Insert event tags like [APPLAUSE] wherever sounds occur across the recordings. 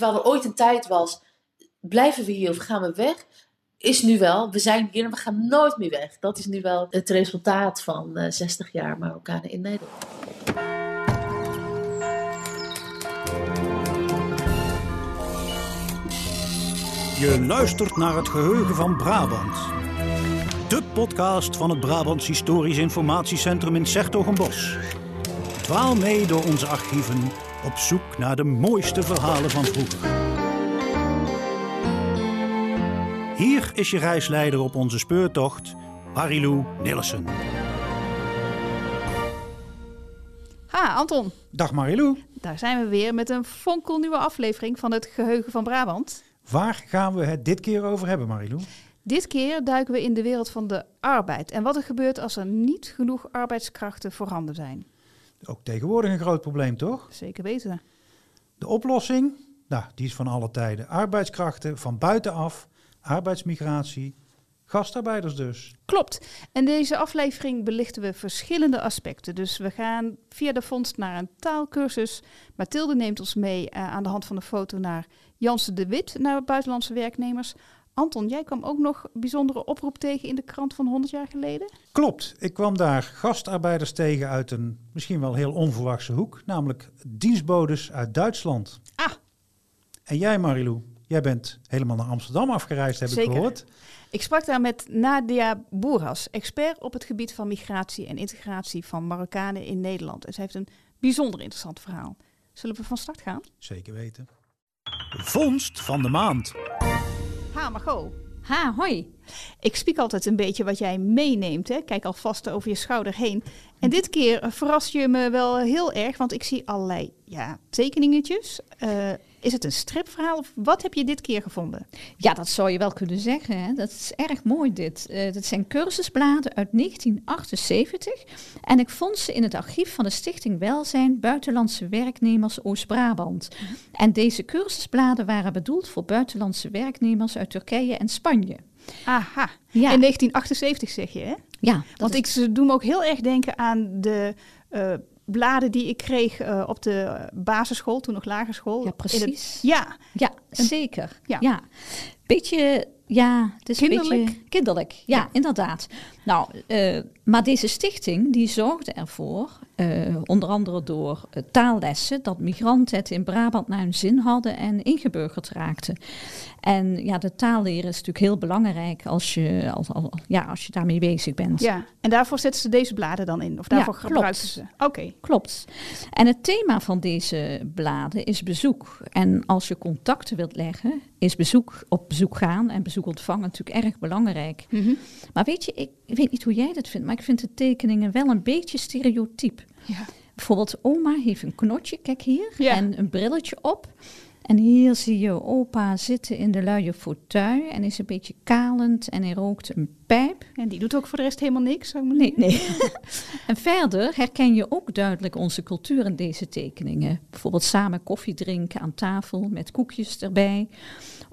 terwijl er ooit een tijd was, blijven we hier of gaan we weg? Is nu wel, we zijn hier en we gaan nooit meer weg. Dat is nu wel het resultaat van uh, 60 jaar Marokkanen in Nederland. Je luistert naar het geheugen van Brabant. De podcast van het Brabants Historisch Informatiecentrum in Sertogenbos. Dwaal mee door onze archieven op zoek naar de mooiste verhalen van vroeger. Hier is je reisleider op onze speurtocht, Marilou Nillissen. Ha, Anton. Dag Marilou. Daar zijn we weer met een fonkelnieuwe aflevering van het Geheugen van Brabant. Waar gaan we het dit keer over hebben, Marilou? Dit keer duiken we in de wereld van de arbeid en wat er gebeurt als er niet genoeg arbeidskrachten voorhanden zijn. Ook tegenwoordig een groot probleem, toch? Zeker weten. De oplossing? Nou, die is van alle tijden. Arbeidskrachten van buitenaf, arbeidsmigratie, gastarbeiders dus. Klopt. En deze aflevering belichten we verschillende aspecten. Dus we gaan via de vondst naar een taalkursus. Mathilde neemt ons mee uh, aan de hand van een foto naar Jansen de Wit, naar buitenlandse werknemers. Anton, jij kwam ook nog bijzondere oproep tegen in de krant van 100 jaar geleden? Klopt. Ik kwam daar gastarbeiders tegen uit een misschien wel heel onverwachte hoek, namelijk dienstbodes uit Duitsland. Ah. En jij, Marilou, jij bent helemaal naar Amsterdam afgereisd, heb Zeker. ik gehoord. Ik sprak daar met Nadia Boeras, expert op het gebied van migratie en integratie van Marokkanen in Nederland. En zij heeft een bijzonder interessant verhaal. Zullen we van start gaan? Zeker weten. Vondst van de maand. Ha, hoi. Ik spiek altijd een beetje wat jij meeneemt. Hè? Kijk alvast over je schouder heen. En dit keer verras je me wel heel erg, want ik zie allerlei ja, tekeningetjes. Uh, is het een stripverhaal of wat heb je dit keer gevonden? Ja, dat zou je wel kunnen zeggen. Hè? Dat is erg mooi dit. Uh, dat zijn cursusbladen uit 1978. En ik vond ze in het archief van de Stichting Welzijn Buitenlandse Werknemers Oost-Brabant. -hmm. En deze cursusbladen waren bedoeld voor buitenlandse werknemers uit Turkije en Spanje. Aha, ja. in 1978 zeg je hè? Ja. Want ik ze doen me ook heel erg denken aan de uh, bladen die ik kreeg uh, op de basisschool, toen nog lagere school. Ja, precies. Het, ja. ja, zeker. Ja. ja. Beetje, ja, het is kinderlijk. Een beetje kinderlijk, ja, ja. inderdaad. Nou, uh, maar deze stichting die zorgde ervoor, uh, onder andere door uh, taallessen, dat migranten het in Brabant naar hun zin hadden en ingeburgerd raakten. En ja, de taalleren is natuurlijk heel belangrijk als je, als, als, ja, als je daarmee bezig bent. Ja, en daarvoor zetten ze deze bladen dan in? Of daarvoor ja, gebruiken ze? Oké. Okay. Klopt. En het thema van deze bladen is bezoek. En als je contacten wilt leggen, is bezoek op bezoek gaan en bezoek ontvangen natuurlijk erg belangrijk. Mm -hmm. Maar weet je, ik, ik weet niet hoe jij dat vindt, maar ik vind de tekeningen wel een beetje stereotyp. Ja. Bijvoorbeeld, oma heeft een knotje, kijk hier, Ja. en een brilletje op. En hier zie je opa zitten in de luie fauteuil en is een beetje kalend en hij rookt een pijp. En die doet ook voor de rest helemaal niks, zou ik maar Nee, nee. [LAUGHS] en verder herken je ook duidelijk onze cultuur in deze tekeningen. Bijvoorbeeld samen koffie drinken aan tafel met koekjes erbij.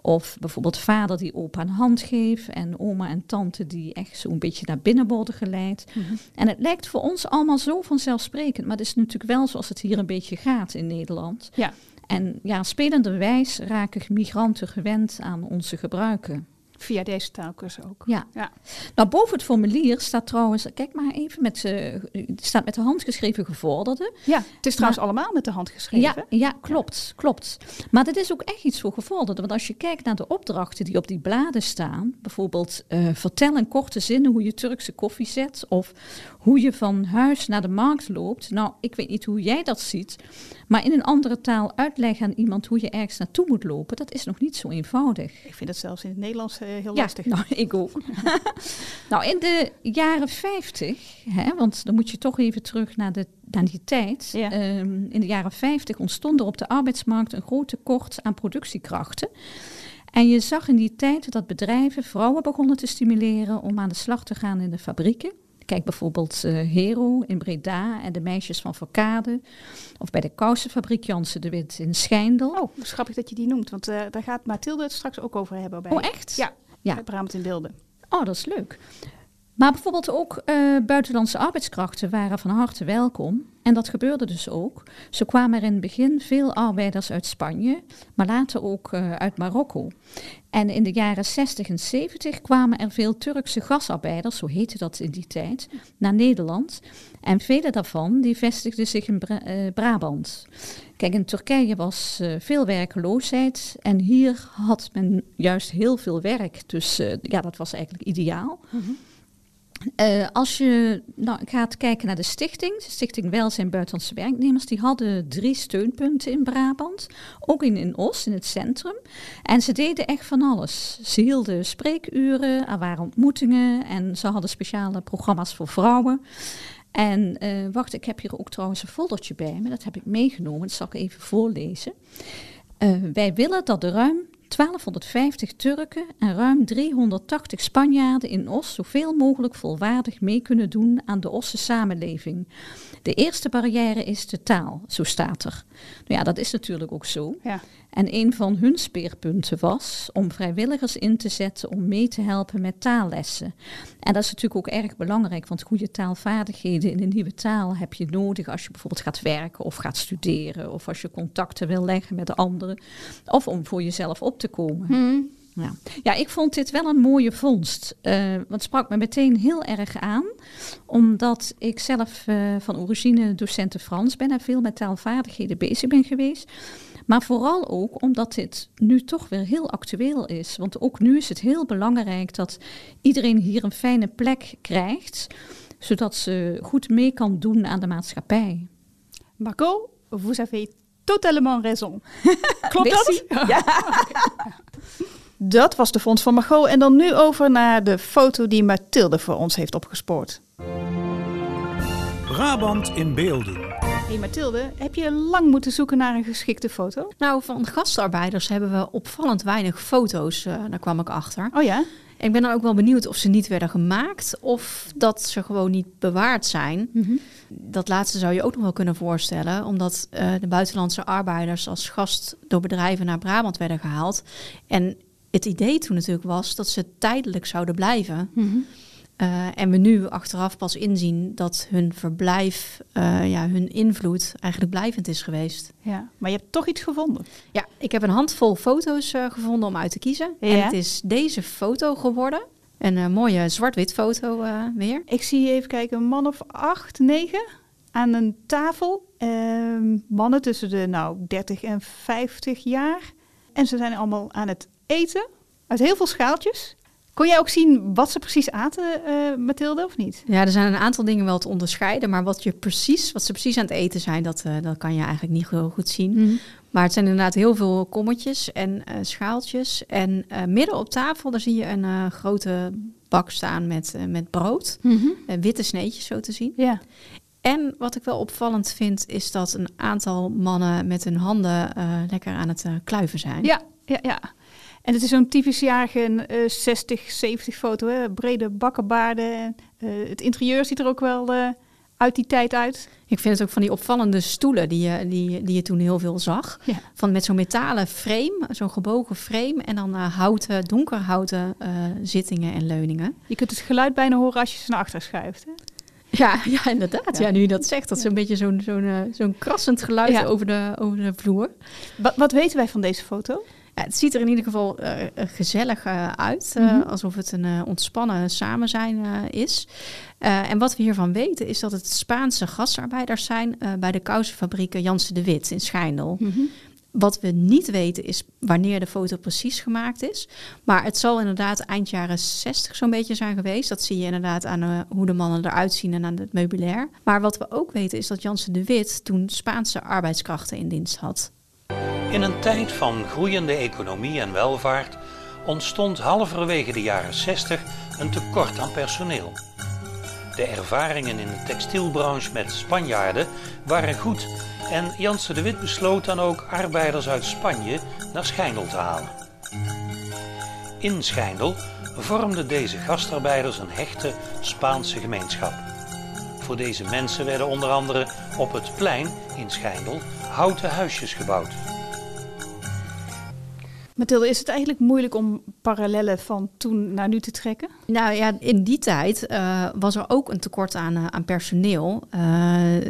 Of bijvoorbeeld vader die opa een hand geeft en oma en tante die echt zo'n beetje naar binnen worden geleid. Mhm. En het lijkt voor ons allemaal zo vanzelfsprekend, maar het is natuurlijk wel zoals het hier een beetje gaat in Nederland. Ja. En ja, spelenderwijs raken migranten gewend aan onze gebruiken. Via deze taalkursus ook. Ja. Ja. Nou, boven het formulier staat trouwens, kijk maar even, met, staat met de hand geschreven gevorderde. Ja, het is trouwens allemaal met de hand geschreven. Ja, ja klopt, klopt. Maar dit is ook echt iets voor gevorderden. Want als je kijkt naar de opdrachten die op die bladen staan, bijvoorbeeld uh, vertel in korte zinnen hoe je Turkse koffie zet of hoe je van huis naar de markt loopt. Nou, ik weet niet hoe jij dat ziet, maar in een andere taal uitleggen aan iemand hoe je ergens naartoe moet lopen, dat is nog niet zo eenvoudig. Ik vind het zelfs in het Nederlands uh, heel ja, lastig. Nou, ik ook. [LAUGHS] nou, in de jaren 50, hè, want dan moet je toch even terug naar, de, naar die tijd. Ja. Um, in de jaren 50 ontstond er op de arbeidsmarkt een groot tekort aan productiekrachten. En je zag in die tijd dat bedrijven vrouwen begonnen te stimuleren om aan de slag te gaan in de fabrieken. Kijk bijvoorbeeld uh, Hero in Breda en de meisjes van Verkade. Of bij de kousenfabriek Jansen de Wit in Schijndel. Oh, grappig dat je die noemt, want uh, daar gaat Mathilde het straks ook over hebben. Bij oh, echt? Ja, ja. Brabant in Beelden. Oh, dat is leuk. Maar bijvoorbeeld ook uh, buitenlandse arbeidskrachten waren van harte welkom. En dat gebeurde dus ook. Zo kwamen er in het begin veel arbeiders uit Spanje, maar later ook uh, uit Marokko. En in de jaren 60 en 70 kwamen er veel Turkse gasarbeiders, zo heette dat in die tijd, naar Nederland. En vele daarvan die vestigden zich in uh, Brabant. Kijk, in Turkije was veel werkeloosheid en hier had men juist heel veel werk. Dus ja, dat was eigenlijk ideaal. -hmm. Uh, als je nou, gaat kijken naar de stichting, de Stichting Welzijn Buitenlandse Werknemers, die hadden drie steunpunten in Brabant, ook in, in Os, in het centrum. En ze deden echt van alles. Ze hielden spreekuren, er waren ontmoetingen en ze hadden speciale programma's voor vrouwen. En uh, wacht, ik heb hier ook trouwens een foldertje bij me, dat heb ik meegenomen, dat zal ik even voorlezen. Uh, wij willen dat er ruim 1250 Turken en ruim 380 Spanjaarden in Os zoveel mogelijk volwaardig mee kunnen doen aan de Osse samenleving. De eerste barrière is de taal, zo staat er. Nou ja, dat is natuurlijk ook zo. Ja. En een van hun speerpunten was om vrijwilligers in te zetten om mee te helpen met taallessen. En dat is natuurlijk ook erg belangrijk, want goede taalvaardigheden in een nieuwe taal heb je nodig als je bijvoorbeeld gaat werken of gaat studeren of als je contacten wil leggen met de anderen of om voor jezelf op te komen. Hmm. Ja. ja, ik vond dit wel een mooie vondst. Uh, want het sprak me meteen heel erg aan. Omdat ik zelf uh, van origine docenten Frans ben en veel met taalvaardigheden bezig ben geweest. Maar vooral ook omdat dit nu toch weer heel actueel is. Want ook nu is het heel belangrijk dat iedereen hier een fijne plek krijgt. Zodat ze goed mee kan doen aan de maatschappij. Marco, vous avez totalement raison. [LAUGHS] Klopt dat? Ja. [LAUGHS] [LAUGHS] Dat was de fonds van Margot. En dan nu over naar de foto die Mathilde voor ons heeft opgespoord. Brabant in beelden. Hey Mathilde, heb je lang moeten zoeken naar een geschikte foto? Nou, van gastarbeiders hebben we opvallend weinig foto's. Uh, daar kwam ik achter. Oh ja? Ik ben dan ook wel benieuwd of ze niet werden gemaakt of dat ze gewoon niet bewaard zijn. Mm -hmm. Dat laatste zou je ook nog wel kunnen voorstellen, omdat uh, de buitenlandse arbeiders als gast door bedrijven naar Brabant werden gehaald. En het idee toen natuurlijk was dat ze tijdelijk zouden blijven. Mm -hmm. uh, en we nu achteraf pas inzien dat hun verblijf, uh, ja, hun invloed eigenlijk blijvend is geweest. Ja, maar je hebt toch iets gevonden? Ja, ik heb een handvol foto's uh, gevonden om uit te kiezen. Ja? En het is deze foto geworden. Een mooie zwart-wit foto weer. Ik zie even kijken, een man of acht, negen aan een tafel. Ehm, mannen tussen de nou 30 en 50 jaar. En ze zijn allemaal aan het eten uit heel veel schaaltjes. Kon jij ook zien wat ze precies aten, uh, Mathilde, of niet? Ja, er zijn een aantal dingen wel te onderscheiden. Maar wat, je precies, wat ze precies aan het eten zijn, dat, uh, dat kan je eigenlijk niet heel goed zien. Mm -hmm. Maar het zijn inderdaad heel veel kommetjes en uh, schaaltjes. En midden op tafel, daar zie je een grote bak staan met, met brood. Mm -hmm. witte sneetjes zo te zien. Ja. En wat ik wel opvallend vind, is dat een aantal mannen met hun handen lekker aan het kluiven zijn. Ja, ja, ja. En het is zo'n typisch jarige uh, 60, 70 foto. Hè? Brede bakkenbaarden. Uh, het interieur ziet er ook wel uh, uit die tijd uit. Ik vind het ook van die opvallende stoelen die je, die, die je toen heel veel zag. Ja. Van met zo'n metalen frame, zo'n gebogen frame. En dan houten, donkerhouten zittingen en leuningen. Je kunt het geluid bijna horen als je ze naar achter schuift. Hè? Ja, [LAUGHS] ja, inderdaad. Ja. ja nu je dat zegt, dat is een beetje zo'n zo'n zo'n krassend geluid ja. over, de, over de vloer. Wat, wat weten wij van deze foto? Ja, het ziet er in ieder geval uh, gezellig uh, uit. Uh, -hmm. Alsof het een ontspannen samen zijn is. en wat we hiervan weten is dat het Spaanse gastarbeiders zijn bij de kousenfabriek Jansen de Wit in Schijndel. -hmm. Wat we niet weten is wanneer de foto precies gemaakt is. Maar het zal inderdaad eind jaren 60 zo'n beetje zijn geweest. Dat zie je inderdaad aan hoe de mannen eruit zien en aan het meubilair. Maar wat we ook weten is dat Jansen de Wit toen Spaanse arbeidskrachten in dienst had. In een tijd van groeiende economie en welvaart ontstond halverwege de jaren 60 een tekort aan personeel. De ervaringen in de textielbranche met Spanjaarden waren goed en Jansen de Wit besloot dan ook arbeiders uit Spanje naar Schijndel te halen. In Schijndel vormden deze gastarbeiders een hechte Spaanse gemeenschap. Voor deze mensen werden onder andere op het plein in Schijndel houten huisjes gebouwd. Mathilde, is het eigenlijk moeilijk om parallellen van toen naar nu te trekken? Nou ja, in die tijd uh, was er ook een tekort aan, uh, aan personeel. Uh,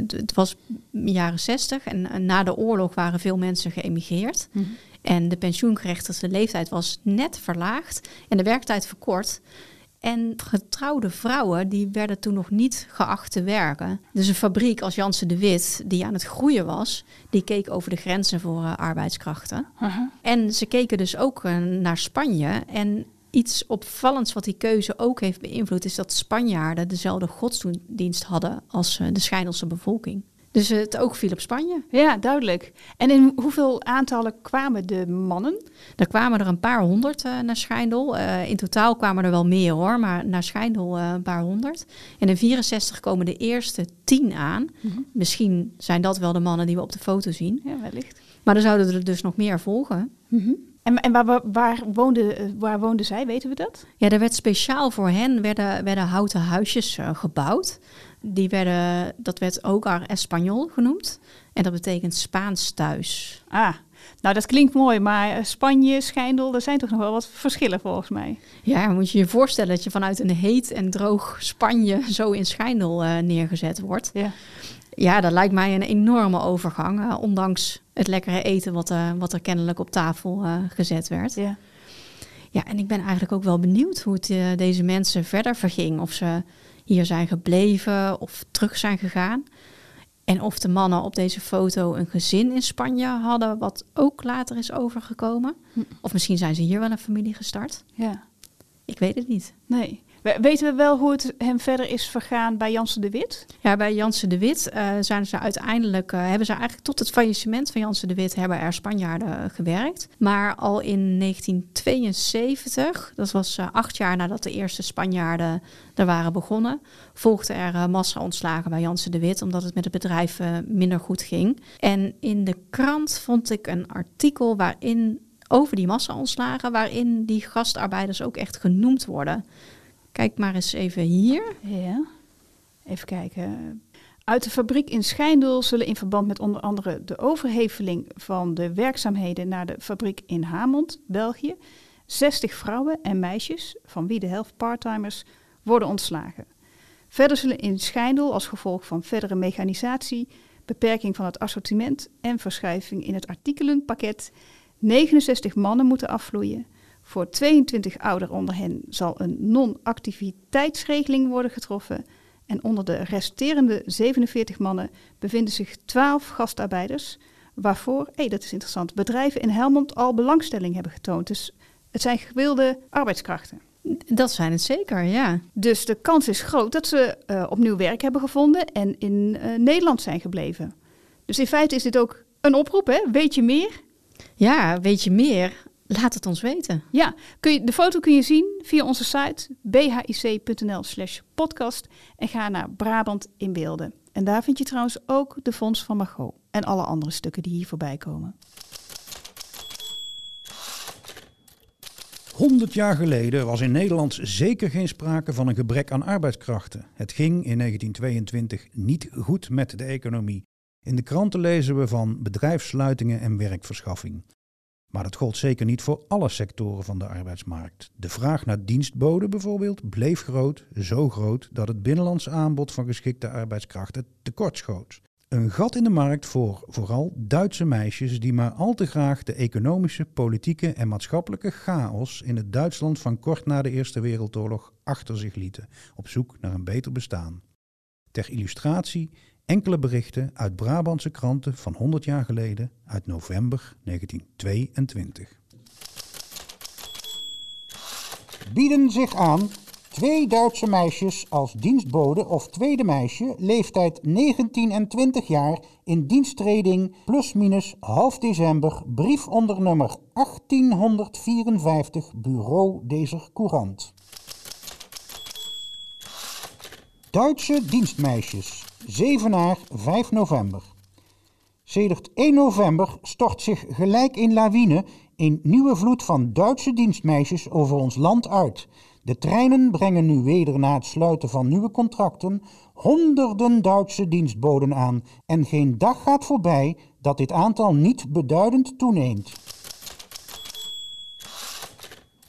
het was jaren zestig en na de oorlog waren veel mensen geëmigreerd. Mm -hmm. En de pensioengerechtigde leeftijd was net verlaagd en de werktijd verkort. En getrouwde vrouwen die werden toen nog niet geacht te werken. Dus een fabriek als Jansen de Wit, die aan het groeien was, die keek over de grenzen voor uh, arbeidskrachten. Uh -huh. En ze keken dus ook uh, naar Spanje. En iets opvallends wat die keuze ook heeft beïnvloed, is dat Spanjaarden dezelfde godsdienst hadden als uh, de Schijndelse bevolking. Dus het oog viel op Spanje. Ja, duidelijk. En in hoeveel aantallen kwamen de mannen? Er kwamen er een paar honderd uh, naar Schijndel. Uh, in totaal kwamen er wel meer hoor, maar naar Schijndel uh, een paar honderd. En in 64 komen de eerste tien aan. Mm -hmm. Misschien zijn dat wel de mannen die we op de foto zien. Ja, wellicht. Maar er zouden er dus nog meer volgen. Mm -hmm. En, en waar, waar, woonde, waar woonden zij, weten we dat? Ja, er werd speciaal voor hen werden, werden houten huisjes gebouwd. Die werden, dat werd Hogar Español genoemd. En dat betekent Spaans thuis. Ah, nou dat klinkt mooi, maar Spanje, Schijndel, er zijn toch nog wel wat verschillen volgens mij. Ja, moet je je voorstellen dat je vanuit een heet en droog Spanje zo in Schijndel uh, neergezet wordt. Ja. Ja, dat lijkt mij een enorme overgang, uh, ondanks het lekkere eten wat, uh, wat er kennelijk op tafel gezet werd. Ja. ja, en ik ben eigenlijk ook wel benieuwd hoe het deze mensen verder verging. Of ze hier zijn gebleven of terug zijn gegaan. En of de mannen op deze foto een gezin in Spanje hadden, wat ook later is overgekomen. Hm. Of misschien zijn ze hier wel een familie gestart. Ja. Ik weet het niet. Nee. Weten we wel hoe het hem verder is vergaan bij Jansen de Wit? Ja, bij Jansen de Wit uh, zijn ze uiteindelijk, uh, hebben ze eigenlijk tot het faillissement van Jansen de Wit hebben er Spanjaarden gewerkt. Maar al in 1972, dat was acht jaar nadat de eerste Spanjaarden er waren begonnen, volgde er massa-ontslagen bij Jansen de Wit, omdat het met het bedrijf minder goed ging. En in de krant vond ik een artikel waarin over die massa-ontslagen, waarin die gastarbeiders ook echt genoemd worden. Kijk maar eens even hier. Ja. Even kijken. Uit de fabriek in Schijndel zullen in verband met onder andere de overheveling van de werkzaamheden naar de fabriek in Hamond, België, 60 vrouwen en meisjes, van wie de helft parttimers, worden ontslagen. Verder zullen in Schijndel als gevolg van verdere mechanisatie, beperking van het assortiment en verschuiving in het artikelenpakket 69 mannen moeten afvloeien. Voor 22 ouderen onder hen zal een non-activiteitsregeling worden getroffen. En onder de resterende 47 mannen bevinden zich 12 gastarbeiders, waarvoor, hé, dat is interessant, bedrijven in Helmond al belangstelling hebben getoond. Dus het zijn gewilde arbeidskrachten. Dat zijn het zeker, ja. Dus de kans is groot dat ze uh, opnieuw werk hebben gevonden en in uh, Nederland zijn gebleven. Dus in feite is dit ook een oproep, hè? Weet je meer? Ja, weet je meer? Laat het ons weten. Ja, kun je, de foto kun je zien via onze site bhic.nl slash podcast en ga naar Brabant in beelden. En daar vind je trouwens ook de fonds van Margot en alle andere stukken die hier voorbij komen. 100 jaar geleden was in Nederland zeker geen sprake van een gebrek aan arbeidskrachten. Het ging in 1922 niet goed met de economie. In de kranten lezen we van bedrijfssluitingen en werkverschaffing. Maar dat gold zeker niet voor alle sectoren van de arbeidsmarkt. De vraag naar dienstboden bijvoorbeeld bleef groot, zo groot dat het binnenlandse aanbod van geschikte arbeidskrachten tekortschoot. Een gat in de markt voor vooral Duitse meisjes die maar al te graag de economische, politieke en maatschappelijke chaos in het Duitsland van kort na de Eerste Wereldoorlog achter zich lieten, op zoek naar een beter bestaan. Ter illustratie enkele berichten uit Brabantse kranten van 100 jaar geleden uit november 1922. Bieden zich aan twee Duitse meisjes als dienstbode of tweede meisje, leeftijd 19 en 20 jaar, in diensttreding plus-minus half december, brief onder nummer 1854, bureau deze courant. Duitse dienstmeisjes, Zevenaar, 5 november. Sedert 1 november stort zich gelijk in lawine een nieuwe vloed van Duitse dienstmeisjes over ons land uit. De treinen brengen nu weder na het sluiten van nieuwe contracten honderden Duitse dienstboden aan en geen dag gaat voorbij dat dit aantal niet beduidend toeneemt.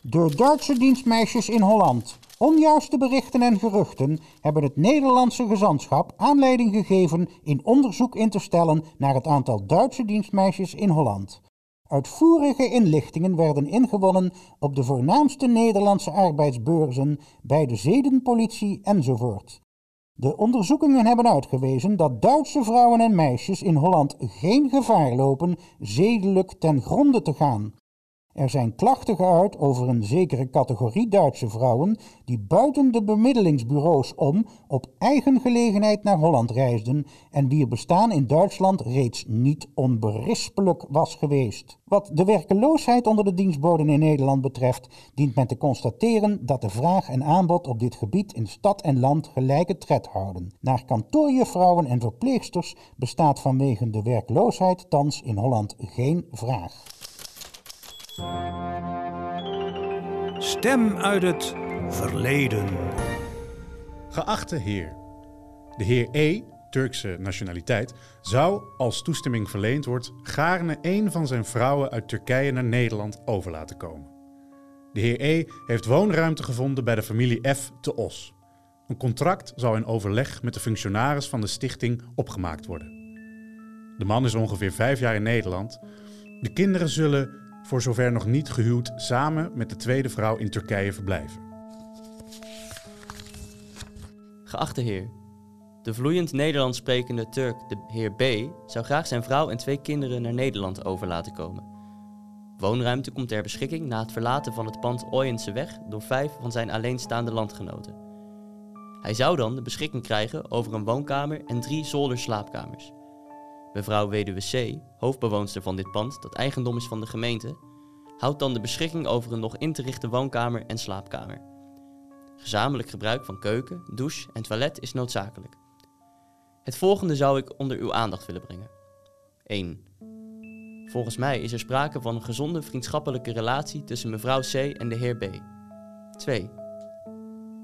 De Duitse dienstmeisjes in Holland. Onjuiste berichten en geruchten hebben het Nederlandse gezantschap aanleiding gegeven in onderzoek in te stellen naar het aantal Duitse dienstmeisjes in Holland. Uitvoerige inlichtingen werden ingewonnen op de voornaamste Nederlandse arbeidsbeurzen, bij de zedenpolitie enzovoort. De onderzoekingen hebben uitgewezen dat Duitse vrouwen en meisjes in Holland geen gevaar lopen zedelijk ten gronde te gaan. Er zijn klachten geuit over een zekere categorie Duitse vrouwen die buiten de bemiddelingsbureaus om op eigen gelegenheid naar Holland reisden en wier bestaan in Duitsland reeds niet onberispelijk was geweest. Wat de werkeloosheid onder de dienstboden in Nederland betreft, dient men te constateren dat de vraag en aanbod op dit gebied in stad en land gelijke tred houden. Naar kantoorjuffrouwen en verpleegsters bestaat vanwege de werkloosheid thans in Holland geen vraag. Stem uit het verleden. Geachte heer, de heer E, Turkse nationaliteit, zou, als toestemming verleend wordt, gaarne een van zijn vrouwen uit Turkije naar Nederland over laten komen. De heer E heeft woonruimte gevonden bij de familie F te Os. Een contract zal in overleg met de functionaris van de stichting opgemaakt worden. De man is ongeveer vijf jaar in Nederland. De kinderen zullen voor zover nog niet gehuwd, samen met de tweede vrouw in Turkije verblijven. Geachte heer, de vloeiend Nederlands sprekende Turk, de heer B, zou graag zijn vrouw en twee kinderen naar Nederland over laten komen. Woonruimte komt ter beschikking na het verlaten van het pand Oyense weg door vijf van zijn alleenstaande landgenoten. Hij zou dan de beschikking krijgen over een woonkamer en drie zolderslaapkamers. Mevrouw Weduwe C., hoofdbewoonster van dit pand, dat eigendom is van de gemeente, houdt dan de beschikking over een nog in te richten woonkamer en slaapkamer. Gezamenlijk gebruik van keuken, douche en toilet is noodzakelijk. Het volgende zou ik onder uw aandacht willen brengen. 1. Volgens mij is er sprake van een gezonde vriendschappelijke relatie tussen mevrouw C en de heer B. 2.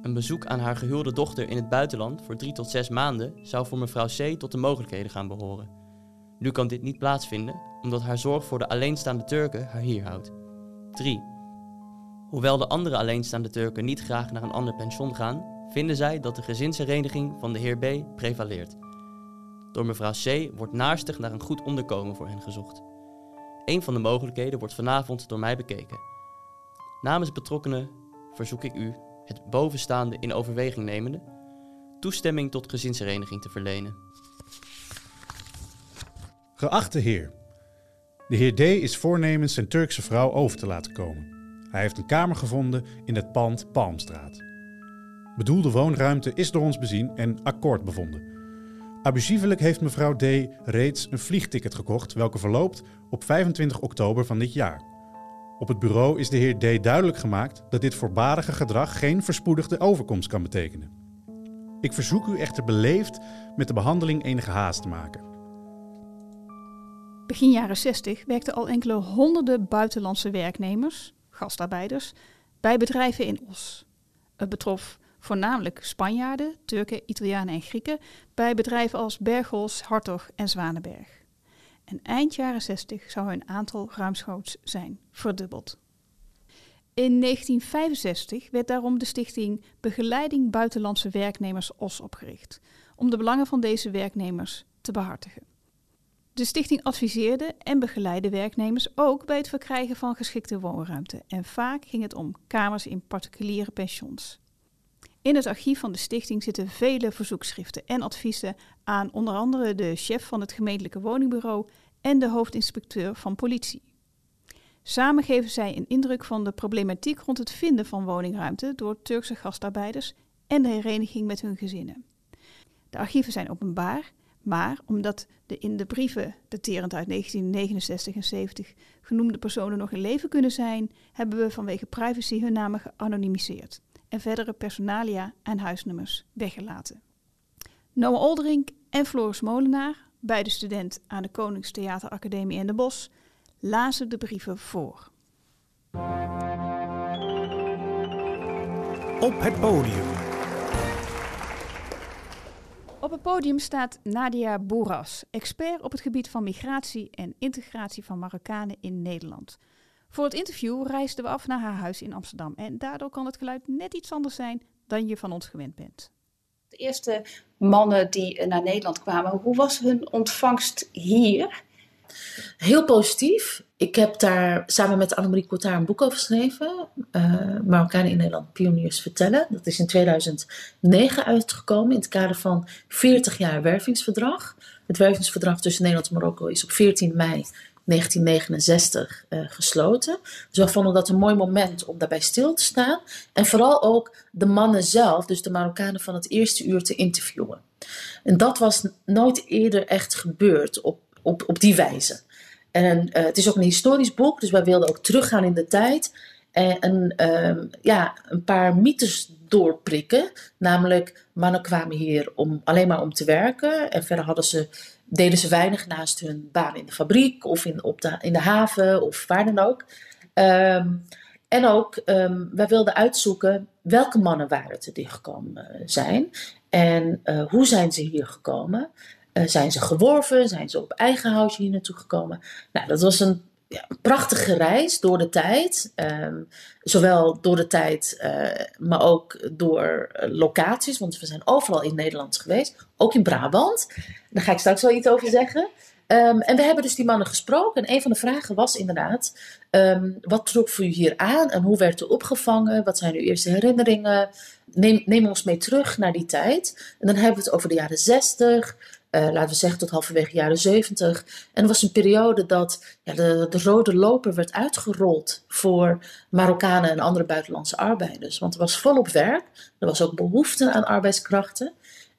Een bezoek aan haar gehuwde dochter in het buitenland voor 3 tot 6 maanden zou voor mevrouw C tot de mogelijkheden gaan behoren. Nu kan dit niet plaatsvinden, omdat haar zorg voor de alleenstaande Turken haar hier houdt. 3. Hoewel de andere alleenstaande Turken niet graag naar een ander pension gaan, vinden zij dat de gezinshereniging van de heer B prevaleert. Door mevrouw C wordt naarstig naar een goed onderkomen voor hen gezocht. Een van de mogelijkheden wordt vanavond door mij bekeken. Namens betrokkenen verzoek ik u het bovenstaande in overweging nemende toestemming tot gezinshereniging te verlenen. Geachte heer, de heer D is voornemens zijn Turkse vrouw over te laten komen. Hij heeft een kamer gevonden in het pand Palmstraat. Bedoelde woonruimte is door ons bezien en akkoord bevonden. Abusievelijk heeft mevrouw D reeds een vliegticket gekocht, welke verloopt op 25 oktober van dit jaar. Op het bureau is de heer D duidelijk gemaakt dat dit voorbarige gedrag geen verspoedigde overkomst kan betekenen. Ik verzoek u echter beleefd met de behandeling enige haast te maken. Begin jaren 60 werkten al enkele honderden buitenlandse werknemers, gastarbeiders, bij bedrijven in Os. Het betrof voornamelijk Spanjaarden, Turken, Italianen en Grieken bij bedrijven als Bergels, Hartog en Zwanenberg. En eind jaren 60 zou hun aantal ruimschoots zijn verdubbeld. In 1965 werd daarom de stichting Begeleiding Buitenlandse Werknemers OS opgericht, om de belangen van deze werknemers te behartigen. De stichting adviseerde en begeleidde werknemers ook bij het verkrijgen van geschikte woonruimte. En vaak ging het om kamers in particuliere pensions. In het archief van de stichting zitten vele verzoekschriften en adviezen aan onder andere de chef van het gemeentelijke woningbureau en de hoofdinspecteur van politie. Samen geven zij een indruk van de problematiek rond het vinden van woningruimte door Turkse gastarbeiders en de hereniging met hun gezinnen. De archieven zijn openbaar maar omdat de in de brieven, daterend uit 1969 en 70, genoemde personen nog in leven kunnen zijn, hebben we vanwege privacy hun namen geanonimiseerd en verdere personalia en huisnummers weggelaten. Noah Olderink en Floris Molenaar, beide student aan de Koningstheateracademie in de Bosch, lazen de brieven voor. Op het podium op het podium staat Nadia Boeras, expert op het gebied van migratie en integratie van Marokkanen in Nederland. Voor het interview reisden we af naar haar huis in Amsterdam. En daardoor kan het geluid net iets anders zijn dan je van ons gewend bent. De eerste mannen die naar Nederland kwamen, hoe was hun ontvangst hier? Heel positief. Ik heb daar samen met Annemarie Coutard een boek over geschreven. Uh, Marokkanen in Nederland, pioniers vertellen. Dat is in 2009 uitgekomen in het kader van 40 jaar wervingsverdrag. Het wervingsverdrag tussen Nederland en Marokko is op 14 mei 1969 uh, gesloten. Dus we vonden dat een mooi moment om daarbij stil te staan. En vooral ook de mannen zelf, dus de Marokkanen van het eerste uur, te interviewen. En dat was nooit eerder echt gebeurd op, op, op die wijze. En uh, het is ook een historisch boek, dus wij wilden ook teruggaan in de tijd. En, uh, ja, een paar mythes doorprikken. Namelijk, mannen kwamen hier om, alleen maar om te werken. En verder hadden ze deden ze weinig naast hun baan in de fabriek of in, op de, in de haven of waar dan ook. Um, en ook, um, wij wilden uitzoeken welke mannen waren het die gekomen zijn. En uh, hoe zijn ze hier gekomen? Uh, zijn ze geworven? Zijn ze op eigen houtje hier naartoe gekomen? Nou, dat was een ja, prachtige reis door de tijd. Um, zowel door de tijd, uh, maar ook door uh, locaties. Want we zijn overal in Nederland geweest. Ook in Brabant. Daar ga ik straks wel iets over zeggen. Um, en we hebben dus die mannen gesproken. En een van de vragen was inderdaad: um, wat trok voor u hier aan en hoe werd u opgevangen? Wat zijn uw eerste herinneringen? Neem, neem ons mee terug naar die tijd. En dan hebben we het over de jaren 60, uh, laten we zeggen tot halverwege jaren 70. En het was een periode dat ja, de rode loper werd uitgerold voor Marokkanen en andere buitenlandse arbeiders. Want er was volop werk, er was ook behoefte aan arbeidskrachten.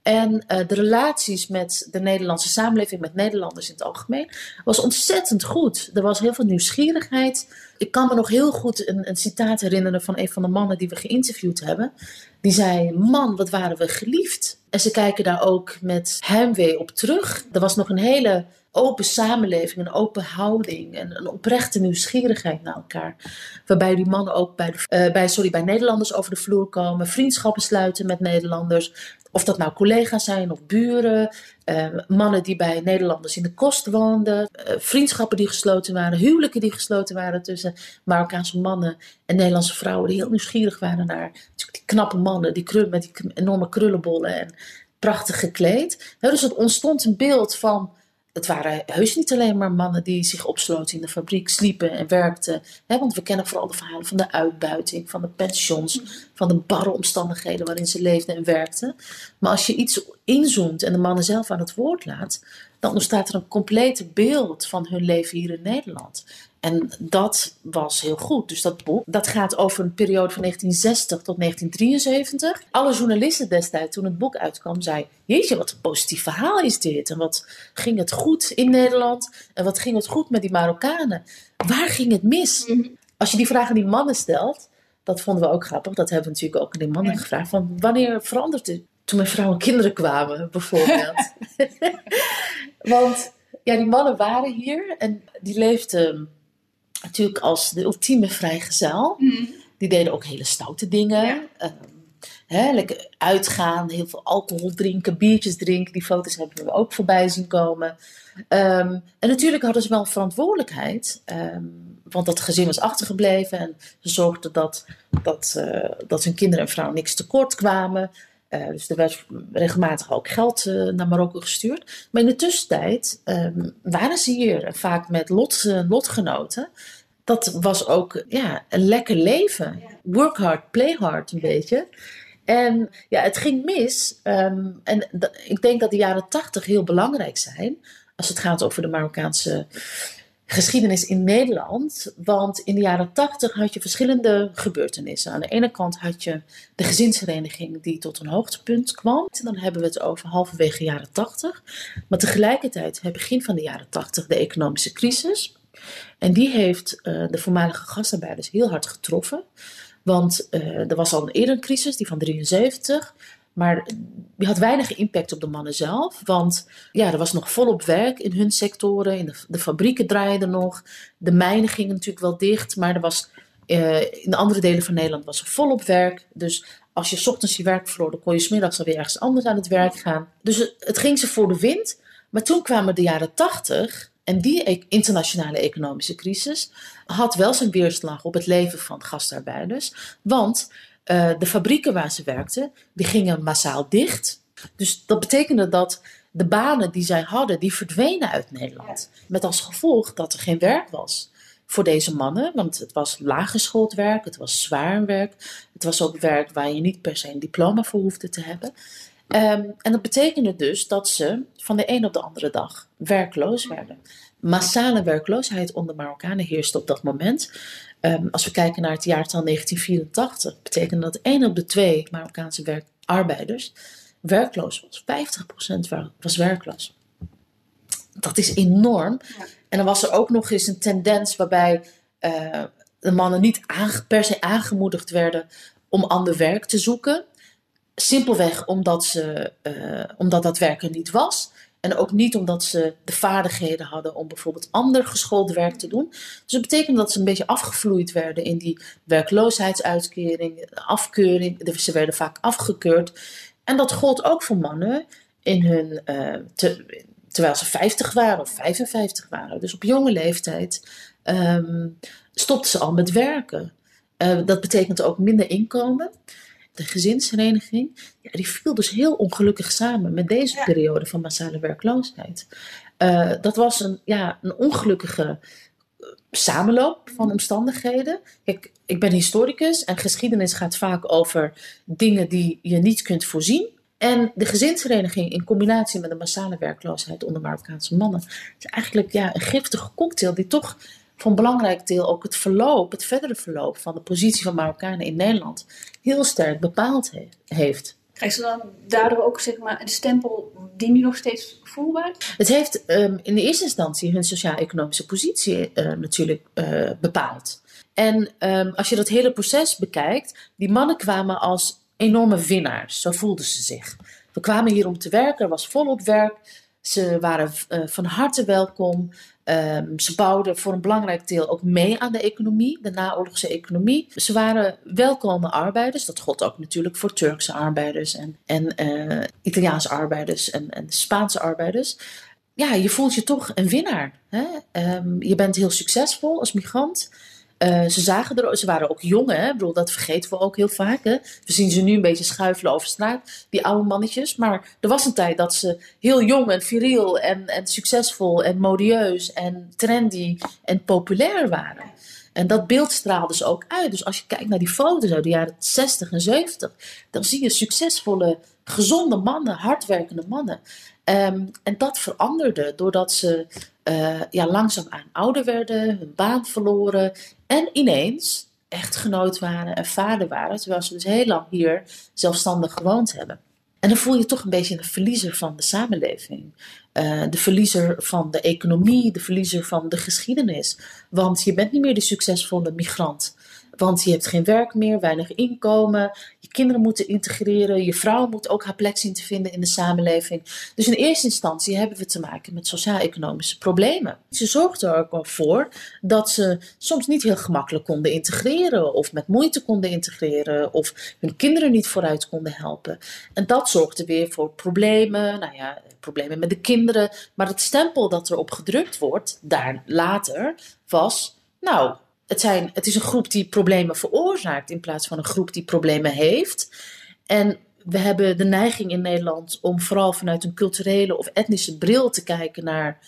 En uh, de relaties met de Nederlandse samenleving, met Nederlanders in het algemeen, was ontzettend goed. Er was heel veel nieuwsgierigheid. Ik kan me nog heel goed een, een citaat herinneren van een van de mannen die we geïnterviewd hebben. Die zei: Man, wat waren we geliefd. En ze kijken daar ook met heimwee op terug. Er was nog een hele open samenleving, een open houding en een oprechte nieuwsgierigheid naar elkaar. Waarbij die mannen ook bij, de, uh, bij, sorry, bij Nederlanders over de vloer komen, vriendschappen sluiten met Nederlanders. Of dat nou collega's zijn of buren, uh, mannen die bij Nederlanders in de kost woonden, uh, vriendschappen die gesloten waren, huwelijken die gesloten waren tussen Marokkaanse mannen en Nederlandse vrouwen die heel nieuwsgierig waren naar die knappe mannen, die krul, met die enorme krullenbollen en prachtig gekleed. Ja, dus het ontstond een beeld van het waren heus niet alleen maar mannen die zich opsloten in de fabriek, sliepen en werkten. Hè, want we kennen vooral de verhalen van de uitbuiting, van de pensions, van de barre omstandigheden waarin ze leefden en werkten. Maar als je iets inzoomt en de mannen zelf aan het woord laat, dan ontstaat er een complete beeld van hun leven hier in Nederland. En dat was heel goed. Dus dat boek, dat gaat over een periode van 1960 tot 1973. Alle journalisten destijds, toen het boek uitkwam, zeiden... Jeetje, wat een positief verhaal is dit. En wat ging het goed in Nederland? En wat ging het goed met die Marokkanen? Waar ging het mis? Als je die vraag aan die mannen stelt... Dat vonden we ook grappig. Dat hebben we natuurlijk ook aan die mannen gevraagd. Van wanneer verandert het? Toen mijn vrouw en kinderen kwamen, bijvoorbeeld. [LAUGHS] [LAUGHS] Want ja, die mannen waren hier en die leefden natuurlijk als de ultieme vrijgezel. Mm. Die deden ook hele stoute dingen. Ja. Um, hè, lekker uitgaan, heel veel alcohol drinken, biertjes drinken. Die foto's hebben we ook voorbij zien komen. Um, en natuurlijk hadden ze wel een verantwoordelijkheid. Um, want dat gezin was achtergebleven. En ze zorgden dat, dat, uh, dat hun kinderen en vrouw niks tekort kwamen. Uh, dus er werd regelmatig ook geld uh, naar Marokko gestuurd. Maar in de tussentijd um, waren ze hier vaak met lot, lotgenoten. Dat was ook ja, een lekker leven. Work hard, play hard een beetje. En ja, het ging mis. Um, en ik denk dat de jaren tachtig heel belangrijk zijn. Als het gaat over de Marokkaanse geschiedenis in Nederland. Want in de jaren tachtig had je verschillende gebeurtenissen. Aan de ene kant had je de gezinshereniging die tot een hoogtepunt kwam. En dan hebben we het over halverwege jaren tachtig. Maar tegelijkertijd, begin van de jaren tachtig, de economische crisis. En die heeft uh, de voormalige gastarbeiders heel hard getroffen. Want uh, er was al een eerder crisis, die van 73. Maar die had weinig impact op de mannen zelf. Want ja, er was nog volop werk in hun sectoren. In de, fabrieken draaiden nog. De mijnen gingen natuurlijk wel dicht. Maar er was, uh, in de andere delen van Nederland was er volop werk. Dus als je ochtends je werk verloor, dan kon je smiddags alweer ergens anders aan het werk gaan. Dus het, ging ze voor de wind. Maar toen kwamen de jaren tachtig. En die e- internationale economische crisis had wel zijn weerslag op het leven van gastarbeiders. Want uh, de fabrieken waar ze werkten, die gingen massaal dicht. Dus dat betekende dat de banen die zij hadden, die verdwenen uit Nederland. Met als gevolg dat er geen werk was voor deze mannen. Want het was laaggeschoold werk, het was zwaar werk. Het was ook werk waar je niet per se een diploma voor hoefde te hebben. Um, en dat betekende dus dat ze van de een op de andere dag werkloos werden. Massale werkloosheid onder Marokkanen heerste op dat moment. Um, als we kijken naar het jaartal 1984, betekende dat 1 op de twee Marokkaanse werkarbeiders werkloos was. 50% was werkloos. Dat is enorm. En dan was er ook nog eens een tendens waarbij uh, de mannen niet per se aangemoedigd werden om ander werk te zoeken. Simpelweg omdat, ze, uh, omdat dat werk er niet was. En ook niet omdat ze de vaardigheden hadden om bijvoorbeeld ander geschoold werk te doen. Dus dat betekent dat ze een beetje afgevloeid werden in die werkloosheidsuitkering, afkeuring. Ze werden vaak afgekeurd. En dat gold ook voor mannen in hun, te, terwijl ze 50 waren of 55 waren. Dus op jonge leeftijd um, stopten ze al met werken. Uh, dat betekent ook minder inkomen de gezinshereniging, ja, die viel dus heel ongelukkig samen met deze periode van massale werkloosheid. Uh, dat was een, ja, een ongelukkige eh, samenloop van omstandigheden. Kijk, ik ben historicus en geschiedenis gaat vaak over dingen die je niet kunt voorzien. En de gezinshereniging in combinatie met de massale werkloosheid onder Marokkaanse mannen is eigenlijk ja, een giftige cocktail die toch voor een belangrijk deel ook het verloop, het verdere verloop van de positie van Marokkanen in Nederland heel sterk bepaald heeft. Krijgen ze dan daardoor ook zeg maar, een stempel die nu nog steeds voelbaar Het heeft um, in de eerste instantie hun sociaal-economische positie uh, natuurlijk uh, bepaald. En um, als je dat hele proces bekijkt, die mannen kwamen als enorme winnaars. Zo voelden ze zich. We kwamen hier om te werken, er was volop werk. Ze waren uh, van harte welkom. Um, ze bouwden voor een belangrijk deel ook mee aan de economie, de naoorlogse economie. Ze waren welkome arbeiders. Dat gold ook natuurlijk voor Turkse arbeiders en, en uh, Italiaanse arbeiders en, en Spaanse arbeiders. Ja, je voelt je toch een winnaar. Hè? Um, je bent heel succesvol als migrant. Uh, ze, zagen er, ze waren ook jong, hè? Ik bedoel, dat vergeten we ook heel vaak. Hè? We zien ze nu een beetje schuifelen over straat, die oude mannetjes. Maar er was een tijd dat ze heel jong en viriel en, en succesvol en modieus en trendy en populair waren. En dat beeld straalde ze ook uit. Dus als je kijkt naar die foto's uit de jaren 60 en 70, dan zie je succesvolle, gezonde mannen, hardwerkende mannen. Um, en dat veranderde doordat ze uh, ja, langzaamaan ouder werden, hun baan verloren en ineens echtgenoot waren en vader waren, terwijl ze dus heel lang hier zelfstandig gewoond hebben. En dan voel je toch een beetje de verliezer van de samenleving. Uh, de verliezer van de economie, de verliezer van de geschiedenis. Want je bent niet meer de succesvolle migrant. Want je hebt geen werk meer, weinig inkomen. Je kinderen moeten integreren. Je vrouw moet ook haar plek zien te vinden in de samenleving. Dus in eerste instantie hebben we te maken met sociaal-economische problemen. Ze zorgden er ook al voor dat ze soms niet heel gemakkelijk konden integreren. Of met moeite konden integreren. Of hun kinderen niet vooruit konden helpen. En dat zorgde weer voor problemen. Nou ja, problemen met de kinderen. Maar het stempel dat erop gedrukt wordt, daar later, was. Nou, het, zijn, het is een groep die problemen veroorzaakt in plaats van een groep die problemen heeft. En we hebben de neiging in Nederland om vooral vanuit een culturele of etnische bril te kijken naar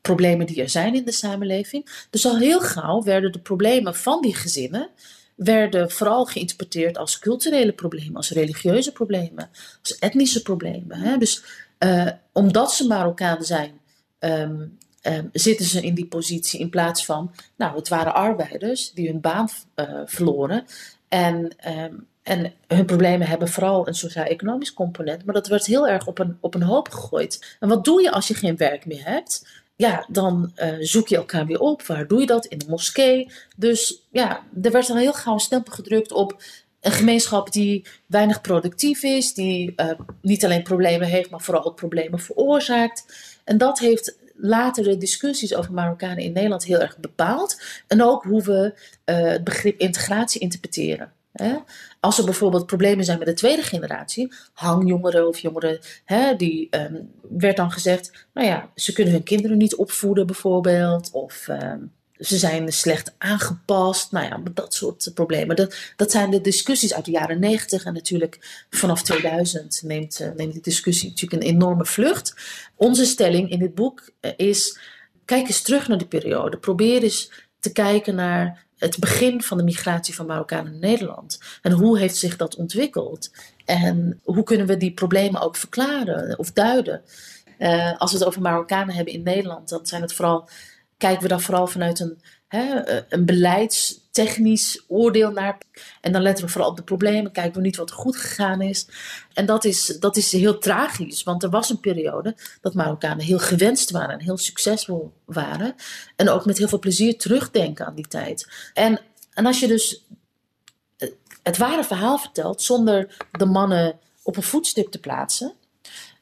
problemen die er zijn in de samenleving. Dus al heel gauw werden de problemen van die gezinnen werden vooral geïnterpreteerd als culturele problemen, als religieuze problemen, als etnische problemen. Hè? Dus uh, omdat ze Marokkaan zijn, um, um, zitten ze in die positie in plaats van, nou, het waren arbeiders die hun baan uh, verloren. En, um, en hun problemen hebben vooral een sociaal-economisch component, maar dat werd heel erg op een, op een hoop gegooid. En wat doe je als je geen werk meer hebt? Ja, dan uh, zoek je elkaar weer op. Waar doe je dat? In de moskee. Dus ja, er werd al heel gauw een stempel gedrukt op een gemeenschap die weinig productief is, die uh, niet alleen problemen heeft, maar vooral ook problemen veroorzaakt. En dat heeft later de discussies over Marokkanen in Nederland heel erg bepaald. En ook hoe we uh, het begrip integratie interpreteren. Hè? Als er bijvoorbeeld problemen zijn met de tweede generatie, hangjongeren of jongeren, hè, die ehm, werd dan gezegd, nou ja, ze kunnen hun kinderen niet opvoeden bijvoorbeeld, of ehm, ze zijn slecht aangepast, nou ja, dat soort problemen. Dat, dat zijn de discussies uit de jaren 90 en natuurlijk vanaf 2000 neemt, uh, neemt die discussie natuurlijk een enorme vlucht. Onze stelling in dit boek eh, is, kijk eens terug naar die periode, probeer eens te kijken naar het begin van de migratie van Marokkanen naar Nederland. En hoe heeft zich dat ontwikkeld? En hoe kunnen we die problemen ook verklaren of duiden? Uh, als we het over Marokkanen hebben in Nederland, dan zijn het vooral, kijken we daar vooral vanuit een, hè, een beleidstechnisch oordeel naar. En dan letten we vooral op de problemen, kijken we niet wat er goed gegaan is. En dat is, dat is heel tragisch, want er was een periode dat Marokkanen heel gewenst waren en heel succesvol waren. En ook met heel veel plezier terugdenken aan die tijd. En, en als je dus het ware verhaal vertelt zonder de mannen op een voetstuk te plaatsen.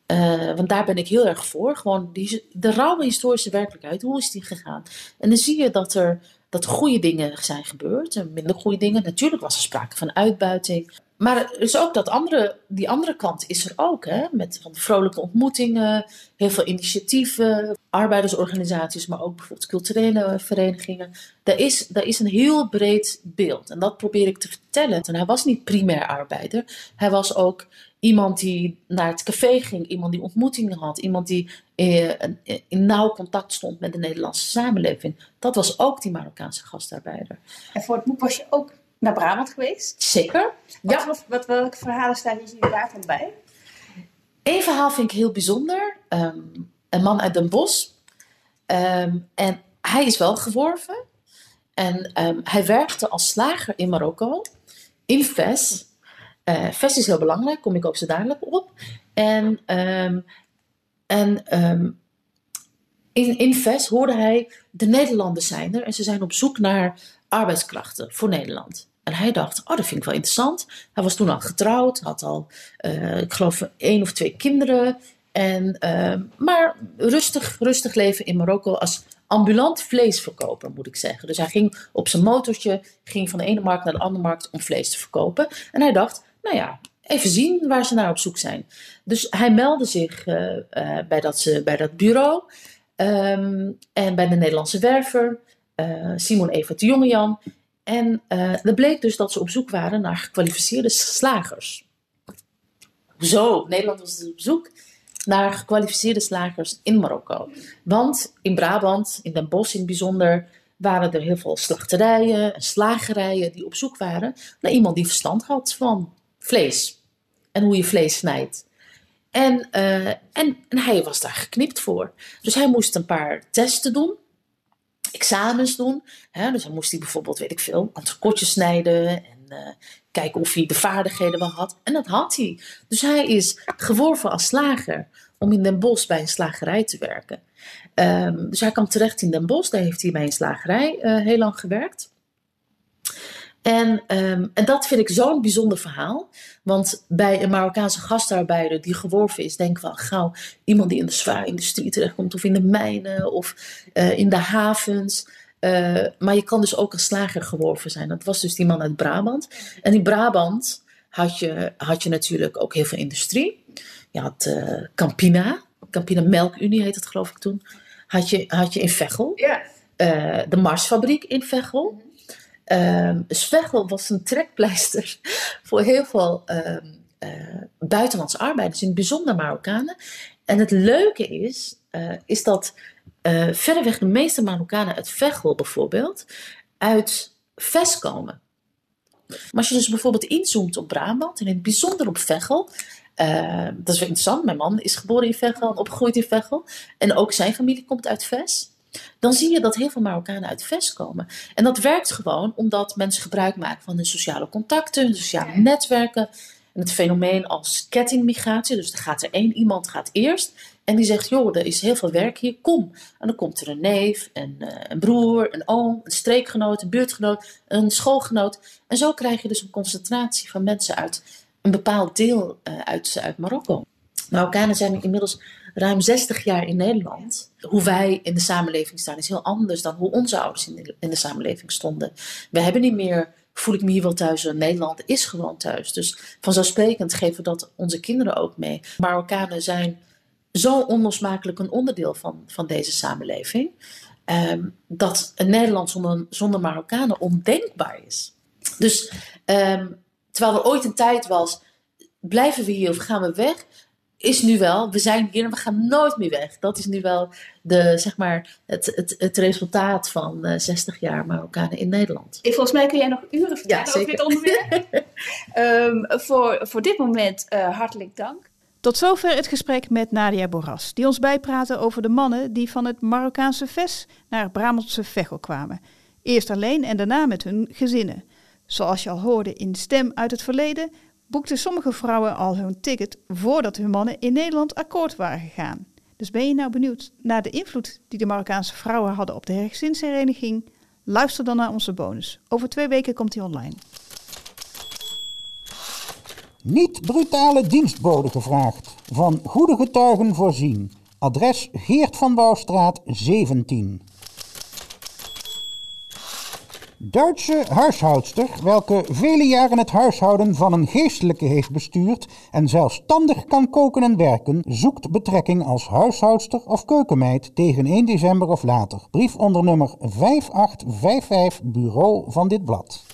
Uh, want daar ben ik heel erg voor. Gewoon die, de rauwe historische werkelijkheid. Hoe is die gegaan? En dan zie je dat er, dat goede dingen zijn gebeurd en minder goede dingen. Natuurlijk was er sprake van uitbuiting. Maar is ook dat andere, die andere kant is er ook. Hè? Met van vrolijke ontmoetingen, heel veel initiatieven, arbeidersorganisaties, maar ook bijvoorbeeld culturele verenigingen. Daar is, is een heel breed beeld. En dat probeer ik te vertellen. En hij was niet primair arbeider. Hij was ook iemand die naar het café ging, iemand die ontmoetingen had, iemand die eh, in nauw contact stond met de Nederlandse samenleving. Dat was ook die Marokkaanse gastarbeider. En voor het boek was je ook naar Brabant geweest? Zeker. Wat, ja. wat, wat, welke verhalen staan hier daarvan bij? Eén verhaal vind ik heel bijzonder. Um, een man uit Den Bosch. Um, en hij is wel geworven. En um, hij werkte als slager in Marokko, in Fes. Uh, Fes is heel belangrijk, kom ik ook zo dadelijk op. En, en in, in Ves hoorde hij, de Nederlanders zijn er en ze zijn op zoek naar arbeidskrachten voor Nederland. En hij dacht, oh, dat vind ik wel interessant. Hij was toen al getrouwd, had al, uh, ik geloof, één of twee kinderen. En, uh, maar rustig, rustig leven in Marokko als ambulant vleesverkoper, moet ik zeggen. Dus hij ging op zijn motortje, ging van de ene markt naar de andere markt om vlees te verkopen. En hij dacht, nou ja, even zien waar ze naar op zoek zijn. Dus hij meldde zich uh, bij, dat, bij dat bureau um, en bij de Nederlandse werver. Simon Evert de Jongejan. En uh, er bleek dus dat ze op zoek waren naar gekwalificeerde slagers. Zo, Nederland was dus op zoek naar gekwalificeerde slagers in Marokko. Want in Brabant, in Den Bosch in het bijzonder, waren er heel veel slachterijen en slagerijen die op zoek waren naar iemand die verstand had van vlees. En hoe je vlees snijdt. En, uh, en, en hij was daar geknipt voor. Dus hij moest een paar testen doen examens doen. Hè? Dus dan moest hij bijvoorbeeld, weet ik veel, entrecôtjes snijden en uh, kijken of hij de vaardigheden wel had. En dat had hij. Dus hij is geworven als slager om in Den Bosch bij een slagerij te werken. Um, dus hij kwam terecht in Den Bosch, daar heeft hij bij een slagerij uh, heel lang gewerkt. En, um, en dat vind ik zo'n bijzonder verhaal. Want bij een Marokkaanse gastarbeider die geworven is, denk ik wel gauw iemand die in de zware industrie terechtkomt, of in de mijnen, of uh, in de havens. Uh, maar je kan dus ook als slager geworven zijn. Dat was dus die man uit Brabant. En in Brabant had je, had je natuurlijk ook heel veel industrie. Je had uh, Campina, Campina Melkunie heet het geloof ik toen. Had je, had je in Veghel. Ja. de Marsfabriek in Veghel. Um, Sveggel was een trekpleister [LAUGHS] voor heel veel um, uh, buitenlandse arbeiders, in het bijzonder Marokkanen. En het leuke is, uh, is dat uh, verreweg de meeste Marokkanen uit Veghel bijvoorbeeld uit Ves komen. Maar als je dus bijvoorbeeld inzoomt op Brabant en in het bijzonder op Veghel, dat is wel interessant. Mijn man is geboren in Veghel en opgegroeid in Veghel. En ook zijn familie komt uit Ves dan zie je dat heel veel Marokkanen uit VES komen. En dat werkt gewoon omdat mensen gebruik maken van hun sociale contacten, hun sociale netwerken. En het fenomeen als kettingmigratie. Dus er gaat er één iemand gaat eerst. En die zegt, joh, er is heel veel werk hier, kom. En dan komt er een neef, een, uh, een broer, een oom, een streekgenoot, een buurtgenoot, een schoolgenoot. En zo krijg je dus een concentratie van mensen uit een bepaald deel uh, uit, uit Marokko. Marokkanen zijn inmiddels ruim 60 jaar in Nederland. Hoe wij in de samenleving staan is heel anders dan hoe onze ouders in de, in de samenleving stonden. We hebben niet meer voel ik me hier wel thuis. Nederland is gewoon thuis. Dus vanzelfsprekend geven we dat onze kinderen ook mee. Marokkanen zijn zo onlosmakelijk een onderdeel van, van deze samenleving. Ehm, dat een Nederland zonder, Marokkanen ondenkbaar is. Dus ehm, terwijl er ooit een tijd was, blijven we hier of gaan we weg? Is nu wel, we zijn hier en we gaan nooit meer weg. Dat is nu wel de, zeg maar, het, het, het resultaat van uh, 60 jaar Marokkanen in Nederland. Volgens mij kun jij nog uren vertellen Ja, over dit onderwerp. [LAUGHS] Ehm, voor, voor dit moment uh, hartelijk dank. Tot zover het gesprek met Nadia Boras, die ons bijpraatte over de mannen die van het Marokkaanse Ves naar het Brabantse Veghel kwamen. Eerst alleen en daarna met hun gezinnen. Zoals je al hoorde in Stem uit het verleden, boekten sommige vrouwen al hun ticket voordat hun mannen in Nederland akkoord waren gegaan. Dus ben je nou benieuwd naar de invloed die de Marokkaanse vrouwen hadden op de hergezinshereniging? Luister dan naar onze bonus. Over twee weken komt die online. Niet brutale dienstbode gevraagd. Van goede getuigen voorzien. Adres Geert van Bouwstraat 17. Duitse huishoudster, welke vele jaren het huishouden van een geestelijke heeft bestuurd en zelfstandig kan koken en werken, zoekt betrekking als huishoudster of keukenmeid tegen 1 december of later. Brief onder nummer 5855, bureau van dit blad.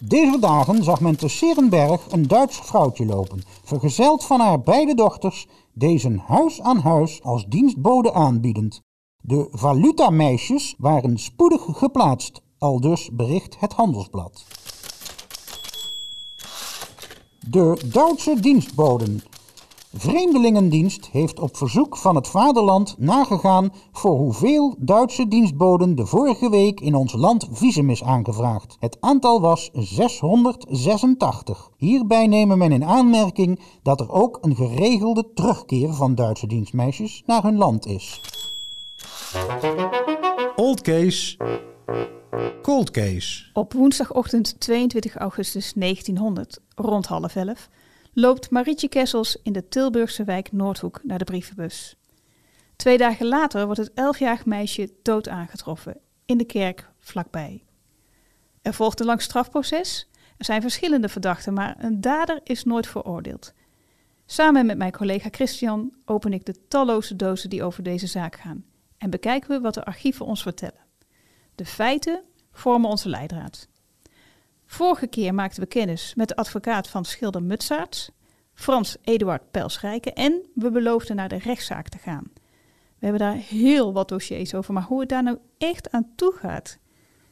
Deze dagen zag men te Serenberg een Duits vrouwtje lopen, vergezeld van haar beide dochters, deze huis aan huis als dienstbode aanbiedend. De valutameisjes waren spoedig geplaatst, aldus bericht het Handelsblad. De Duitse dienstboden. Vreemdelingendienst heeft op verzoek van het vaderland nagegaan voor hoeveel Duitse dienstboden de vorige week in ons land visum is aangevraagd. Het aantal was 686. Hierbij nemen men in aanmerking dat er ook een geregelde terugkeer van Duitse dienstmeisjes naar hun land is. Old case. Cold case. Op woensdagochtend 22 augustus 1900, rond half elf, loopt Marietje Kessels in de Tilburgse wijk Noordhoek naar de brievenbus. Twee dagen later wordt het elfjarig meisje dood aangetroffen in de kerk vlakbij. Er volgt een lang strafproces. Er zijn verschillende verdachten, maar een dader is nooit veroordeeld. Samen met mijn collega Christian open ik de talloze dozen die over deze zaak gaan en bekijken we wat de archieven ons vertellen. De feiten vormen onze leidraad. Vorige keer maakten we kennis met de advocaat van schilder Mutsaerts, Frans Eduard Pelsrijke, en we beloofden naar de rechtszaak te gaan. We hebben daar heel wat dossiers over, maar hoe het daar nou echt aan toe gaat.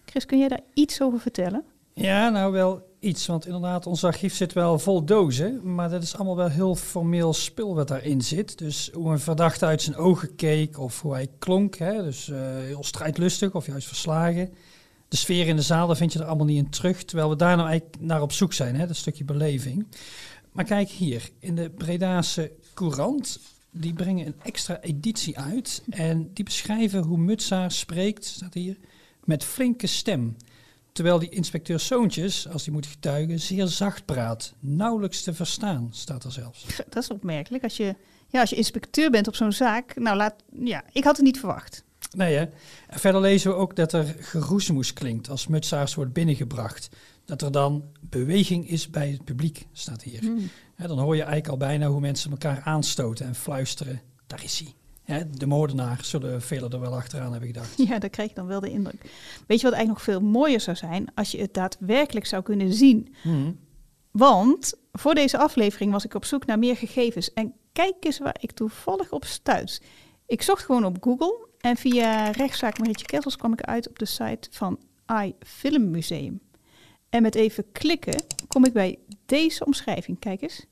Chris, kun jij daar iets over vertellen? Ja, nou wel iets, want inderdaad, ons archief zit wel vol dozen, maar dat is allemaal wel heel formeel spul wat daarin zit. Dus hoe een verdachte uit zijn ogen keek of hoe hij klonk, hè, dus uh, heel strijdlustig of juist verslagen. De sfeer in de zaal, daar vind je er allemaal niet in terug, terwijl we daar nou eigenlijk naar op zoek zijn, hè, dat stukje beleving. Maar kijk hier, in de Bredase Courant, die brengen een extra editie uit en die beschrijven hoe Mutsaar spreekt, staat hier, met flinke stem. Terwijl die inspecteur Soontjes, als die moet getuigen, zeer zacht praat. Nauwelijks te verstaan, staat er zelfs. Dat is opmerkelijk. Als je, ja, als je inspecteur bent op zo'n zaak, nou laat, ja, ik had het niet verwacht. Nee hè. En verder lezen we ook dat er geroezemoes klinkt als mutsaars wordt binnengebracht. Dat er dan beweging is bij het publiek, staat hier. Hmm. Dan hoor je eigenlijk al bijna hoe mensen elkaar aanstoten en fluisteren. Daar is hij. Ja, de moordenaar zullen velen er wel achteraan hebben gedacht. [LAUGHS] Ja, daar krijg je dan wel de indruk. Weet je wat eigenlijk nog veel mooier zou zijn als je het daadwerkelijk zou kunnen zien? Hmm. Want voor deze aflevering was ik op zoek naar meer gegevens. En kijk eens waar ik toevallig op stuit. Ik zocht gewoon op Google en via rechtszaak Marietje Kessels kwam ik uit op de site van iFilm Museum. En met even klikken kom ik bij deze omschrijving. Kijk eens.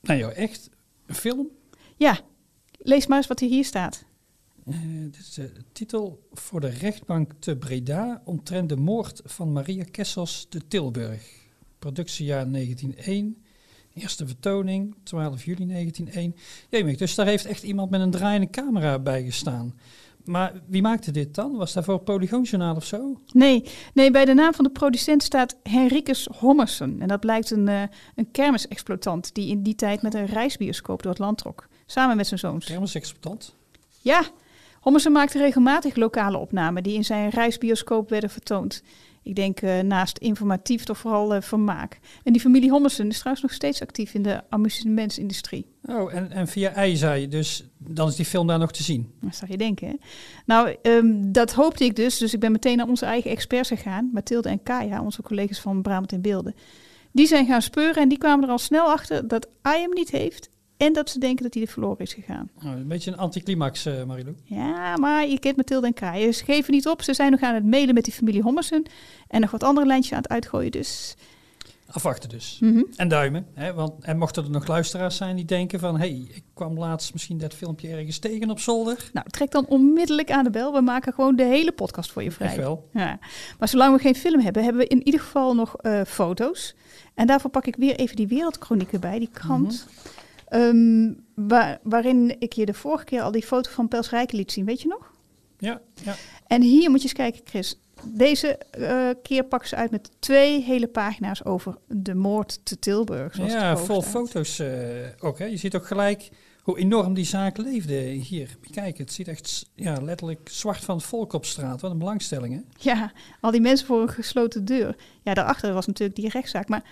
Nou joh, echt een film? Ja, lees maar eens wat er hier staat. Uh, dit is de titel voor de rechtbank te Breda omtrent de moord van Maria Kessels te Tilburg. Productiejaar 1901. Eerste vertoning, 12 juli 1901. Jemig, dus daar heeft echt iemand met een draaiende camera bij gestaan. Maar wie maakte dit dan? Was dat voor Polygoonjournaal of zo? Nee, nee, bij de naam van de producent staat Henricus Hommersen. En dat blijkt een, uh, een kermisexploitant die in die tijd met een reisbioscoop door het land trok. Samen met zijn zoons. Kermisexploitant? Ja, Hommersen maakte regelmatig lokale opnamen die in zijn reisbioscoop werden vertoond. Ik denk uh, naast informatief toch vooral uh, vermaak. En die familie Hommersen is trouwens nog steeds actief in de amusementsindustrie. Oh, en, en via ei zei je, dus dan is die film daar nog te zien? Dat zou je denken, hè? Nou, um, dat hoopte ik dus. Dus ik ben meteen naar onze eigen experts gegaan. Mathilde en Kaya, onze collega's van Brabant in Beelden. Die zijn gaan speuren en die kwamen er al snel achter dat AI hem niet heeft en dat ze denken dat hij er verloren is gegaan. Oh, een beetje een anticlimax, uh, Marilou. Ja, maar je kent Mathilde en Kraaien. Ze geven niet op. Ze zijn nog aan het mailen met die familie Hommersen. En nog wat andere lijntjes aan het uitgooien. Dus Afwachten dus. Mm -hmm. En duimen. Hè? Want, en mochten er nog luisteraars zijn die denken van... hé, hey, ik kwam laatst misschien dat filmpje ergens tegen op zolder. Nou, trek dan onmiddellijk aan de bel. We maken gewoon de hele podcast voor je vrij. Echt wel. Ja. Maar zolang we geen film hebben, hebben we in ieder geval nog uh, foto's. En daarvoor pak ik weer even die wereldchroniek erbij, die krant... Mm -hmm. Um, waar, waarin ik je de vorige keer al die foto van Pels Rijken liet zien, weet je nog? Ja, ja. En hier moet je eens kijken, Chris. Deze uh, keer pakken ze uit met twee hele pagina's over de moord te Tilburg. Ja, vol staat. foto's uh, ook. Hè. Je ziet ook gelijk hoe enorm die zaak leefde hier. Kijk, het ziet echt ja, letterlijk zwart van het volk op straat. Wat een belangstelling, hè? Ja, al die mensen voor een gesloten deur. Ja, daarachter was natuurlijk die rechtszaak. Maar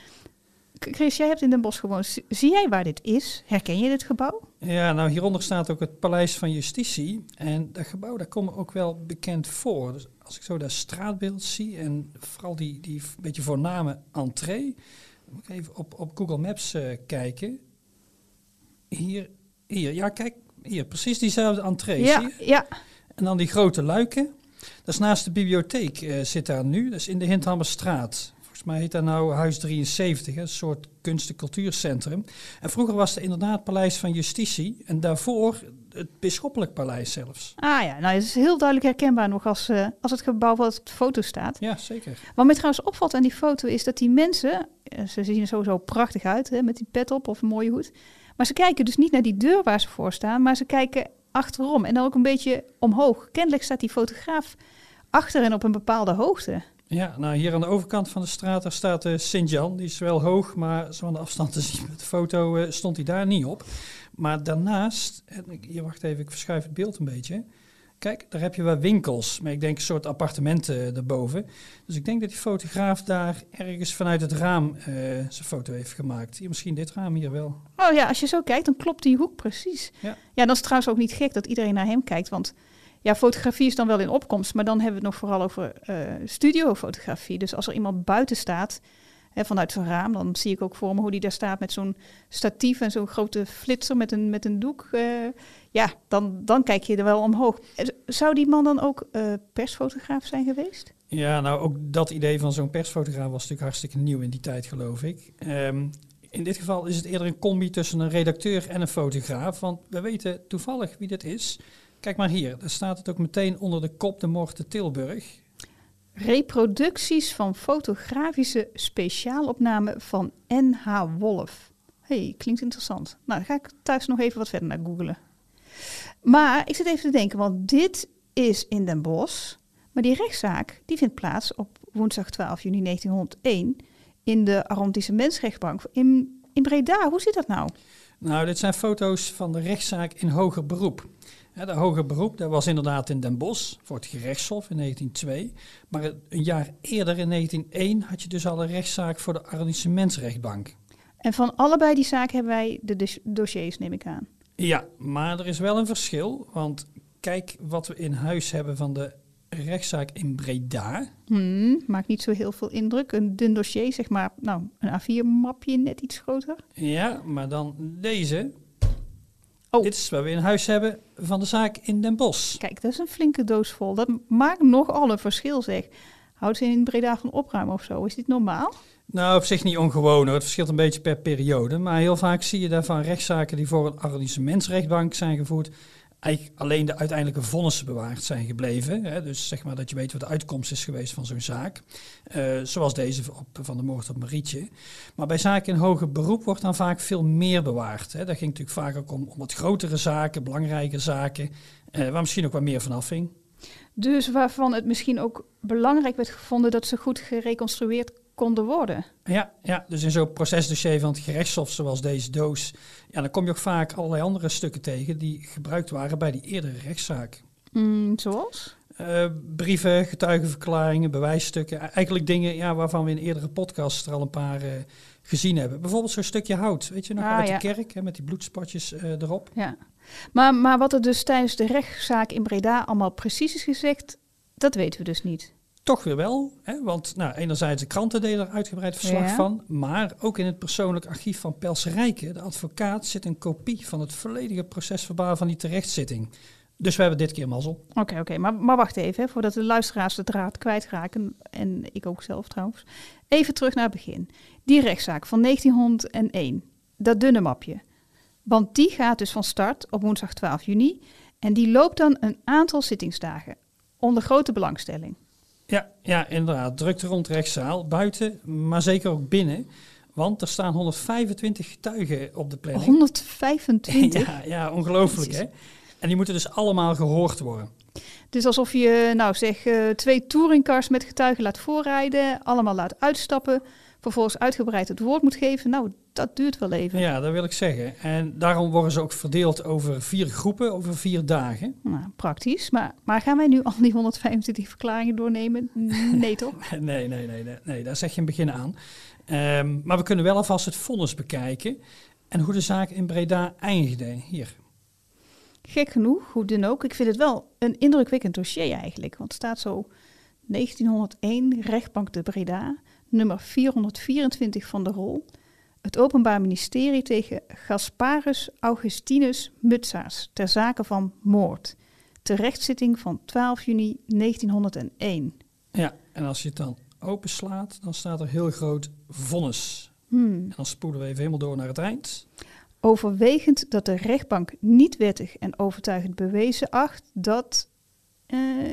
Chris, jij hebt in Den Bosch gewoond. Zie jij waar dit is? Herken je dit gebouw? Ja, nou hieronder staat ook het Paleis van Justitie. En dat gebouw, daar komt ook wel bekend voor. Dus als ik zo dat straatbeeld zie en vooral die, die beetje voorname entree. moet ik even op, op Google Maps uh, kijken. Hier, hier, ja kijk, hier, precies diezelfde entree, ja, zie je? Ja, En dan die grote luiken. Dat is naast de bibliotheek, uh, zit daar nu. Dat is in de Hindhammerstraat. Volgens mij heet dat nou Huis 73, een soort kunst- en cultuurcentrum. En vroeger was het inderdaad Paleis van Justitie. En daarvoor het Bisschoppelijk Paleis zelfs. Ah ja, nou het is heel duidelijk herkenbaar nog als, uh, als het gebouw wat op de foto staat. Ja, zeker. Wat mij trouwens opvalt aan die foto is dat die mensen, ze zien er sowieso prachtig uit hè, met die pet op of een mooie hoed. Maar ze kijken dus niet naar die deur waar ze voor staan, maar ze kijken achterom en dan ook een beetje omhoog. Kennelijk staat die fotograaf achter en op een bepaalde hoogte. Ja, nou hier aan de overkant van de straat daar staat uh, Sint-Jan. Die is wel hoog, maar zo aan de afstand te zien met de foto uh, stond hij daar niet op. Maar daarnaast, hier wacht even, ik verschuif het beeld een beetje. Kijk, daar heb je wel winkels, maar ik denk een soort appartementen daarboven. Dus ik denk dat die fotograaf daar ergens vanuit het raam uh, zijn foto heeft gemaakt. Hier, misschien dit raam hier wel. Oh ja, als je zo kijkt, dan klopt die hoek precies. Ja, ja dan is het trouwens ook niet gek dat iedereen naar hem kijkt, want ja, fotografie is dan wel in opkomst, maar dan hebben we het nog vooral over uh, studiofotografie. Dus als er iemand buiten staat, hè, vanuit zijn raam, dan zie ik ook voor me hoe die daar staat met zo'n statief en zo'n grote flitser met een, met een doek. Uh, ja, dan, dan kijk je er wel omhoog. Zou die man dan ook persfotograaf zijn geweest? Ja, nou ook dat idee van zo'n persfotograaf was natuurlijk hartstikke nieuw in die tijd, geloof ik. Um, in dit geval is het eerder een combi tussen een redacteur en een fotograaf, want we weten toevallig wie dit is. Kijk maar hier, daar staat het ook meteen onder de kop de moord te Tilburg. Reproducties van fotografische speciaalopnamen van N.H. Wolf. hey, klinkt interessant. Nou, dan ga ik thuis nog even wat verder naar googlen. Maar ik zit even te denken, want dit is in Den Bosch. Maar die rechtszaak die vindt plaats op woensdag 12 juni 1901 in de arrondissementsrechtbank in, in Breda. Hoe zit dat nou? Nou, dit zijn foto's van de rechtszaak in hoger beroep. Ja, de hoger beroep, dat was inderdaad in Den Bosch voor het gerechtshof in 1902. Maar een jaar eerder, in 1901, had je dus al een rechtszaak voor de arrondissementsrechtbank. En van allebei die zaken hebben wij de dossiers, neem ik aan. Ja, maar er is wel een verschil. Want kijk wat we in huis hebben van de rechtszaak in Breda. Hmm, maakt niet zo heel veel indruk. Een dun dossier, zeg maar, nou, een A4-mapje net iets groter. Ja, maar dan deze. Oh. Dit is wat we in huis hebben van de zaak in Den Bosch. Kijk, dat is een flinke doos vol. Dat maakt nogal een verschil, zeg. Houdt ze in Breda van opruimen of zo? Is dit normaal? Nou, op zich niet ongewoon hoor. Het verschilt een beetje per periode. Maar heel vaak zie je daarvan rechtszaken die voor een arrondissementsrechtbank zijn gevoerd eigenlijk alleen de uiteindelijke vonnissen bewaard zijn gebleven. Hè? Dus zeg maar dat je weet wat de uitkomst is geweest van zo'n zaak. Uh, zoals deze op, van de moord op Marietje. Maar bij zaken in hoger beroep wordt dan vaak veel meer bewaard. Hè? Dat ging natuurlijk vaak ook om, om wat grotere zaken, belangrijke zaken, uh, waar misschien ook wat meer van afhing. Dus waarvan het misschien ook belangrijk werd gevonden dat ze goed gereconstrueerd konden worden. Ja, ja dus in zo'n procesdossier van het gerechtshof, zoals deze doos, ja, dan kom je ook vaak allerlei andere stukken tegen die gebruikt waren bij die eerdere rechtszaak. Mm, zoals? Uh, brieven, getuigenverklaringen, bewijsstukken. Eigenlijk dingen ja, waarvan we in eerdere podcasts er al een paar uh, gezien hebben. Bijvoorbeeld zo'n stukje hout, weet je nog, Ah, uit ja. de kerk, hè, met die bloedspotjes eh, erop. Ja. Maar, maar wat er dus tijdens de rechtszaak in Breda allemaal precies is gezegd, dat weten we dus niet. Toch weer wel, hè, want nou, enerzijds de kranten deden er uitgebreid verslag Ja. van, maar ook in het persoonlijk archief van Pels Rijken, de advocaat, zit een kopie van het volledige procesverbaal van die terechtzitting. Dus we hebben dit keer mazzel. Oké, oké. Maar, maar wacht even, hè, voordat de luisteraars de draad kwijtraken, en ik ook zelf trouwens. Even terug naar het begin. Die rechtszaak van 1901, dat dunne mapje. Want die gaat dus van start op woensdag 12 juni. En die loopt dan een aantal zittingsdagen. Onder grote belangstelling. Ja, ja, inderdaad. Drukte rond de rechtszaal, buiten, maar zeker ook binnen. Want er staan 125 getuigen op de planning. 125. [LAUGHS] Ja, ja ongelooflijk hè. En die moeten dus allemaal gehoord worden. Het is alsof je, nou zeg, eh, twee touringcars met getuigen laat voorrijden, allemaal laat uitstappen, vervolgens uitgebreid het woord moet geven. Nou, dat duurt wel even. Ja, dat wil ik zeggen. En daarom worden ze ook verdeeld over vier groepen, over vier dagen. Nou, praktisch. Maar, maar gaan wij nu al die 125 verklaringen doornemen? Nee, toch? [LAUGHS] Nee, nee, nee, nee, nee daar zeg je een begin aan. Ehm, maar we kunnen wel alvast het vonnis bekijken en hoe de zaak in Breda eindigde. Hier. Gek genoeg, hoe dan ook. Ik vind het wel een indrukwekkend dossier eigenlijk. Want het staat zo 1901, rechtbank de Breda, nummer 424 van de rol. Het Openbaar Ministerie tegen Gasparus Augustinus Mutsaars ter zake van moord. Terechtzitting van 12 juni 1901. Ja, en als je het dan openslaat, dan staat er heel groot vonnis. Hmm. En dan spoelen we even helemaal door naar het eind. Overwegend dat de rechtbank niet wettig en overtuigend bewezen acht dat.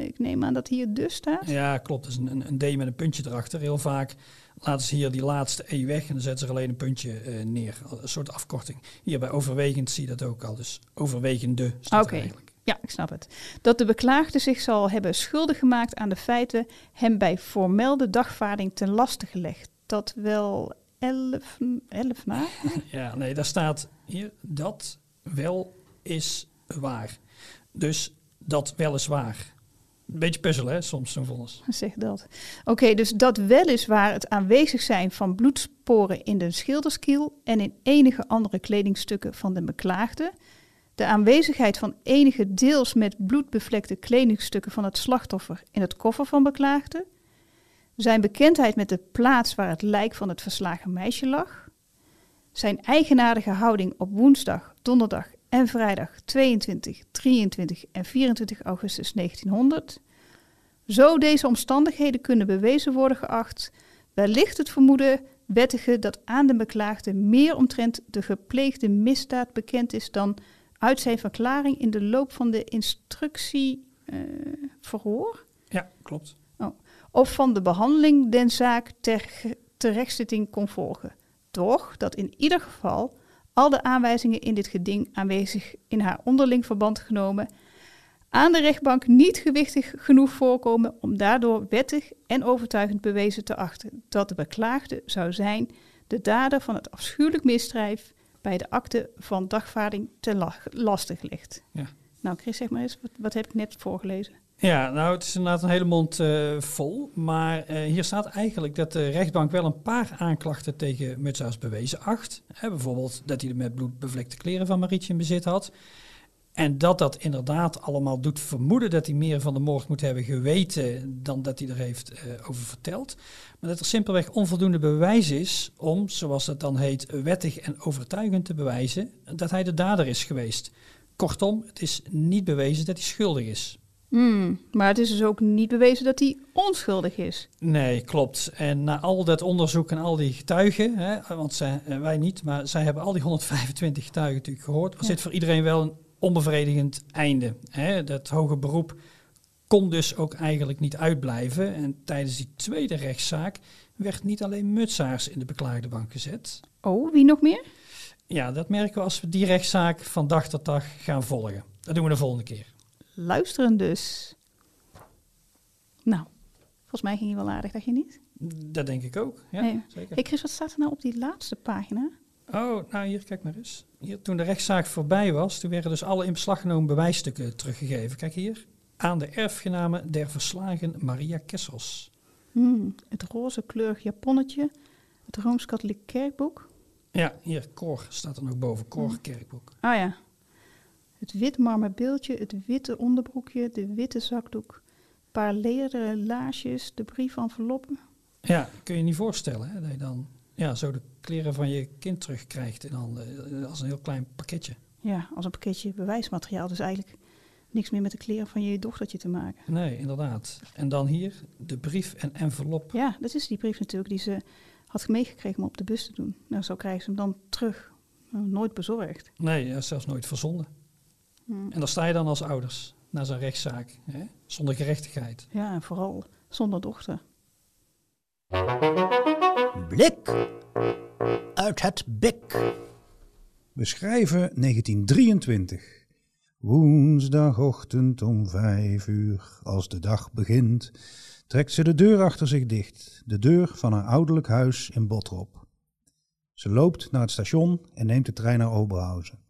Ik neem aan dat hier dus staat. Ja, klopt. Dat is een, een, D met een puntje erachter. Heel vaak laten ze hier die laatste E weg en dan zetten ze er alleen een puntje eh, neer. Een soort afkorting. Hier bij overwegend zie je dat ook al. Dus overwegende staat Oké, eigenlijk. ja, ik snap het. Dat de beklaagde zich zal hebben schuldig gemaakt aan de feiten hem bij formelde dagvaarding ten laste gelegd. Dat wel elf, elf na? [LAUGHS] Ja, nee, daar staat hier dat wel is waar. Dus dat wel is waar. Een beetje puzzel, hè, soms zo'n vonnis. [LAUGHS] Zeg dat. Oké, dus dat weliswaar het aanwezig zijn van bloedsporen in de schilderskiel en in enige andere kledingstukken van de beklaagde, de aanwezigheid van enige deels met bloed bevlekte kledingstukken van het slachtoffer in het koffer van beklaagde, zijn bekendheid met de plaats waar het lijk van het verslagen meisje lag, zijn eigenaardige houding op woensdag, donderdag en vrijdag 22, 23 en 24 augustus 1900, zo deze omstandigheden kunnen bewezen worden geacht, wellicht het vermoeden wettige dat aan de beklaagde meer omtrent de gepleegde misdaad bekend is dan uit zijn verklaring in de loop van de instructie eh, verhoor Ja, klopt. of van de behandeling den zaak ter terechtzitting kon volgen. Doch dat in ieder geval al de aanwijzingen in dit geding aanwezig in haar onderling verband genomen aan de rechtbank niet gewichtig genoeg voorkomen om daardoor wettig en overtuigend bewezen te achten dat de beklaagde zou zijn de dader van het afschuwelijk misdrijf bij de akte van dagvaarding te la- lastig ligt. Ja. Nou Chris, zeg maar eens, wat, wat heb ik net voorgelezen? Ja, nou, het is inderdaad een hele mond eh, vol. Maar eh, hier staat eigenlijk dat de rechtbank wel een paar aanklachten tegen Mutsaars bewezen acht. Bijvoorbeeld dat hij de met bloed bevlekte kleren van Marietje in bezit had. En dat dat inderdaad allemaal doet vermoeden dat hij meer van de moord moet hebben geweten dan dat hij er heeft eh, over verteld. Maar dat er simpelweg onvoldoende bewijs is om, zoals dat dan heet, wettig en overtuigend te bewijzen dat hij de dader is geweest. Kortom, het is niet bewezen dat hij schuldig is. Hmm, maar het is dus ook niet bewezen dat hij onschuldig is. Nee, klopt. En na al dat onderzoek en al die getuigen, hè, want zij, eh, wij niet, maar zij hebben al die 125 getuigen natuurlijk gehoord, was Ja. dit voor iedereen wel een onbevredigend einde. Hè. Dat hoge beroep kon dus ook eigenlijk niet uitblijven. En tijdens die tweede rechtszaak werd niet alleen Mutsaars in de beklaagde bank gezet. Oh, wie nog meer? Ja, dat merken we als we die rechtszaak van dag tot dag gaan volgen. Dat doen we de volgende keer. Luisteren dus. Nou, volgens mij ging je wel aardig, dacht je niet? Dat denk ik ook. Ja, Nee. zeker. Hey Chris, wat staat er nou op die laatste pagina? Oh, nou hier, kijk maar eens. Hier, toen de rechtszaak voorbij was, toen werden dus alle in beslag genomen bewijsstukken teruggegeven. Kijk hier. aan de erfgename der verslagen Maria Kessels. Hmm, het roze kleurig japonnetje, het Rooms-Katholiek kerkboek. Ja, hier, Cor staat er nog boven, Cor kerkboek. Ah ja. Het wit marmer beeldje, het witte onderbroekje, de witte zakdoek, een paar lederen laarsjes, de brievenveloppen. Ja, kun je niet voorstellen hè, dat je dan ja, zo de kleren van je kind terugkrijgt en dan eh, als een heel klein pakketje. Ja, als een pakketje bewijsmateriaal. Dus eigenlijk niks meer met de kleren van je dochtertje te maken. Nee, inderdaad. En dan hier de brief en envelop. Ja, dat is die brief natuurlijk die ze had meegekregen om op de bus te doen. Nou, zo krijgen ze hem dan terug. Nou, nooit bezorgd. Nee, zelfs nooit verzonden. Hmm. En dan sta je dan als ouders naar zo'n rechtszaak, hè? zonder gerechtigheid. Ja, en vooral zonder dochter. Blik uit het bik. We schrijven 1923. Woensdagochtend om vijf uur, als de dag begint, trekt ze de deur achter zich dicht, de deur van haar ouderlijk huis in Botrop. Ze loopt naar het station en neemt de trein naar Oberhausen.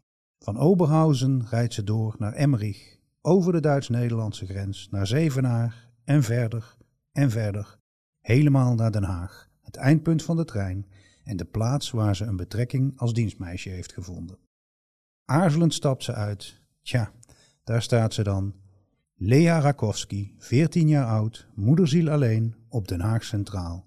Van Oberhausen rijdt ze door naar Emmerich, over de Duits-Nederlandse grens, naar Zevenaar en verder en verder, helemaal naar Den Haag, het eindpunt van de trein en de plaats waar ze een betrekking als dienstmeisje heeft gevonden. Aarzelend stapt ze uit. Tja, daar staat ze dan. Lea Rakowski, 14 jaar oud, moederziel alleen, op Den Haag Centraal.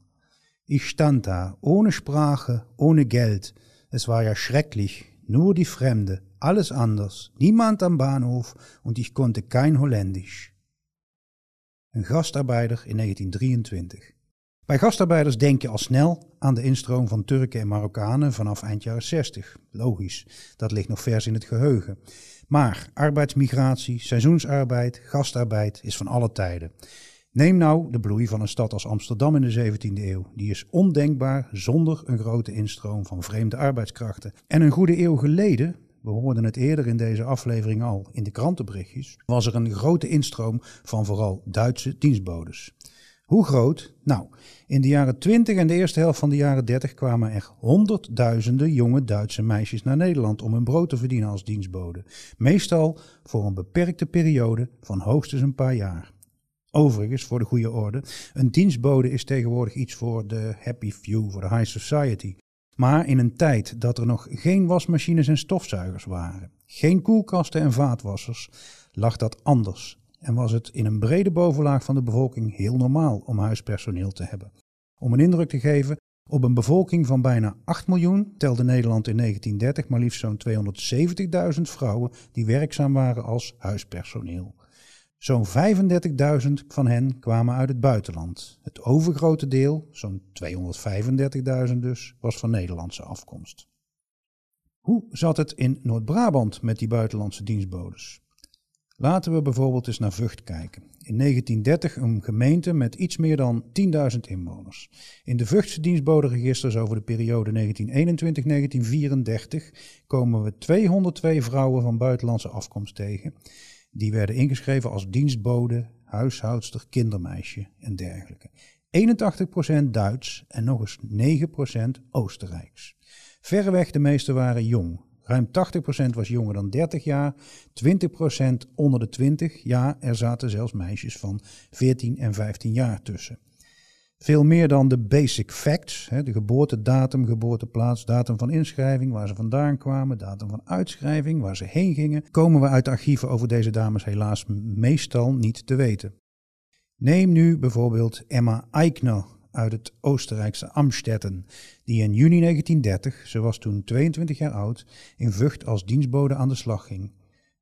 Ich stand da, ohne Sprache, ohne Geld. Es war ja schrecklich, nur die Fremde, alles anders, niemand am Bahnhof und ich konnte kein Holländisch. Een gastarbeider in 1923. Bij gastarbeiders denk je al snel aan de instroom van Turken en Marokkanen vanaf eind jaren 60. Logisch, dat ligt nog vers in het geheugen. Maar arbeidsmigratie, seizoensarbeid, gastarbeid is van alle tijden. Neem nou de bloei van een stad als Amsterdam in de 17e eeuw. Die is ondenkbaar zonder een grote instroom van vreemde arbeidskrachten. En een goede eeuw geleden, we hoorden het eerder in deze aflevering al in de krantenberichtjes, was er een grote instroom van vooral Duitse dienstbodes. Hoe groot? Nou, in de jaren 20 en de eerste helft van de jaren 30 kwamen er honderdduizenden jonge Duitse meisjes naar Nederland om hun brood te verdienen als dienstbode. Meestal voor een beperkte periode van hoogstens een paar jaar. Overigens, voor de goede orde, een dienstbode is tegenwoordig iets voor de happy few, voor de high society. Maar in een tijd dat er nog geen wasmachines en stofzuigers waren, geen koelkasten en vaatwassers, lag dat anders en was het in een brede bovenlaag van de bevolking heel normaal om huispersoneel te hebben. Om een indruk te geven, op een bevolking van bijna 8 miljoen telde Nederland in 1930 maar liefst zo'n 270.000 vrouwen die werkzaam waren als huispersoneel. Zo'n 35.000 van hen kwamen uit het buitenland. Het overgrote deel, zo'n 235.000 dus, was van Nederlandse afkomst. Hoe zat het in Noord-Brabant met die buitenlandse dienstbodes? Laten we bijvoorbeeld eens naar Vught kijken. In 1930 een gemeente met iets meer dan 10.000 inwoners. In de Vughtse dienstbodenregisters over de periode 1921-1934 komen we 202 vrouwen van buitenlandse afkomst tegen. Die werden ingeschreven als dienstbode, huishoudster, kindermeisje en dergelijke. 81% Duits en nog eens 9% Oostenrijks. Verreweg de meeste waren jong, Ruim 80% was jonger dan 30 jaar, 20% onder de 20. Ja, er zaten zelfs meisjes van 14 en 15 jaar tussen. Veel meer dan de basic facts, de geboortedatum, geboorteplaats, datum van inschrijving, waar ze vandaan kwamen, datum van uitschrijving, waar ze heen gingen, komen we uit de archieven over deze dames helaas meestal niet te weten. Neem nu bijvoorbeeld Emma Eichner uit het Oostenrijkse Amstetten, die in juni 1930, ze was toen 22 jaar oud, in Vught als dienstbode aan de slag ging.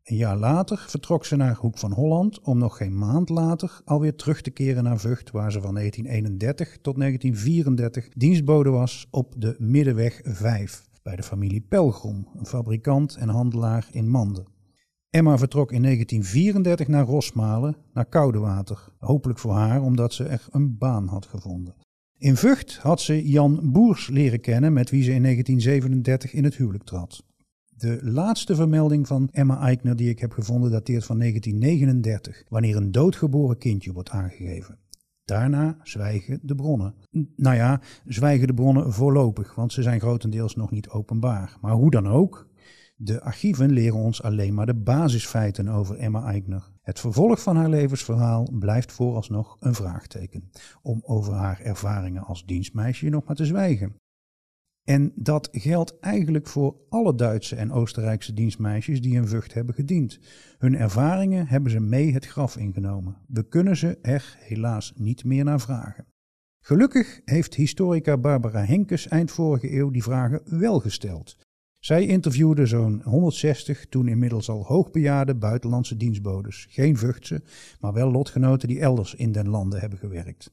Een jaar later vertrok ze naar Hoek van Holland om nog geen maand later alweer terug te keren naar Vught, waar ze van 1931 tot 1934 dienstbode was op de Middenweg 5 bij de familie Pelgrom, een fabrikant en handelaar in Manden. Emma vertrok in 1934 naar Rosmalen, naar Koudewater. Hopelijk voor haar, omdat ze er een baan had gevonden. In Vught had ze Jan Boers leren kennen, met wie ze in 1937 in het huwelijk trad. De laatste vermelding van Emma Eichner die ik heb gevonden dateert van 1939, wanneer een doodgeboren kindje wordt aangegeven. Daarna zwijgen de bronnen. Nou ja, zwijgen de bronnen voorlopig, want ze zijn grotendeels nog niet openbaar. Maar hoe dan ook, De archieven leren ons alleen maar de basisfeiten over Emma Eigner. Het vervolg van haar levensverhaal blijft vooralsnog een vraagteken, om over haar ervaringen als dienstmeisje nog maar te zwijgen. En dat geldt eigenlijk voor alle Duitse en Oostenrijkse dienstmeisjes die in Vught hebben gediend. Hun ervaringen hebben ze mee het graf ingenomen. We kunnen ze er helaas niet meer naar vragen. Gelukkig heeft historica Barbara Henkes eind vorige eeuw die vragen wel gesteld. Zij interviewde zo'n 160 toen inmiddels al hoogbejaarde buitenlandse dienstbodes. Geen Vuchtse, maar wel lotgenoten die elders in den landen hebben gewerkt.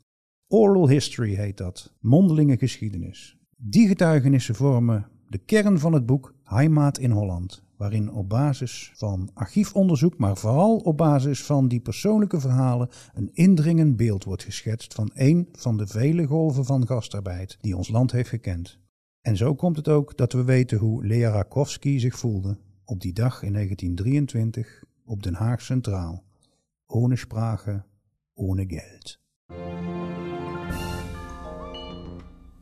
Oral history heet dat, mondelinge geschiedenis. Die getuigenissen vormen de kern van het boek Heimaat in Holland, waarin op basis van archiefonderzoek, maar vooral op basis van die persoonlijke verhalen, een indringend beeld wordt geschetst van één van de vele golven van gastarbeid die ons land heeft gekend. En zo komt het ook dat we weten hoe Lea Rakowski zich voelde op die dag in 1923 op Den Haag Centraal. Ohne Sprache, ohne Geld.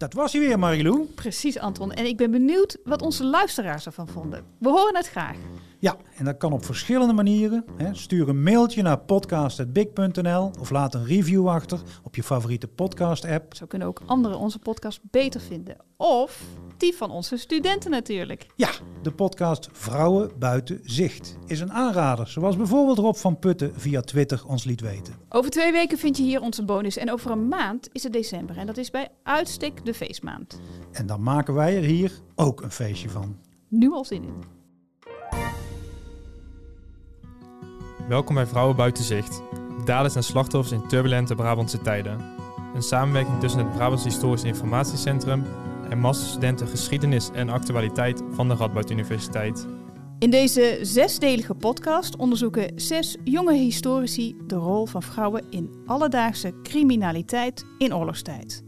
Dat was hij weer, Marilou. Precies, Anton. En ik ben benieuwd wat onze luisteraars ervan vonden. We horen het graag. Ja, en dat kan op verschillende manieren. Hè. Stuur een mailtje naar podcast.big.nl of laat een review achter op je favoriete podcast-app. Zo kunnen ook anderen onze podcast beter vinden. Of die van onze studenten natuurlijk. Ja, de podcast Vrouwen Buiten Zicht is een aanrader, zoals bijvoorbeeld Rob van Putten via Twitter ons liet weten. Over twee weken vind je hier onze bonus. En over een maand is het december. En dat is bij uitstek de feestmaand. En dan maken wij er hier ook een feestje van. Nu al zin in. Welkom bij Vrouwen Buiten Zicht. Daders en slachtoffers in turbulente Brabantse tijden. Een samenwerking tussen het Brabants Historisch Informatiecentrum en masterstudenten geschiedenis en actualiteit van de Radboud Universiteit. In deze zesdelige podcast onderzoeken zes jonge historici de rol van vrouwen in alledaagse criminaliteit in oorlogstijd.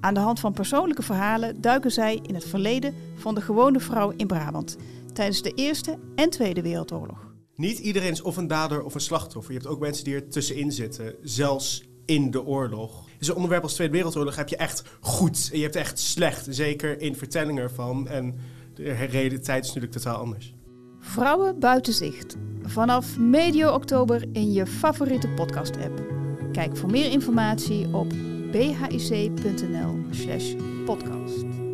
Aan de hand van persoonlijke verhalen duiken zij in het verleden van de gewone vrouw in Brabant tijdens de Eerste en Tweede Wereldoorlog. Niet iedereen is of een dader of een slachtoffer. Je hebt ook mensen die er tussenin zitten, zelfs in de oorlog. Dus een onderwerp als Tweede Wereldoorlog heb je echt goed en je hebt echt slecht. Zeker in vertellingen ervan. En de realiteit is natuurlijk totaal anders. Vrouwen buiten zicht. Vanaf medio oktober in je favoriete podcast-app. Kijk voor meer informatie op bhic.nl/podcast.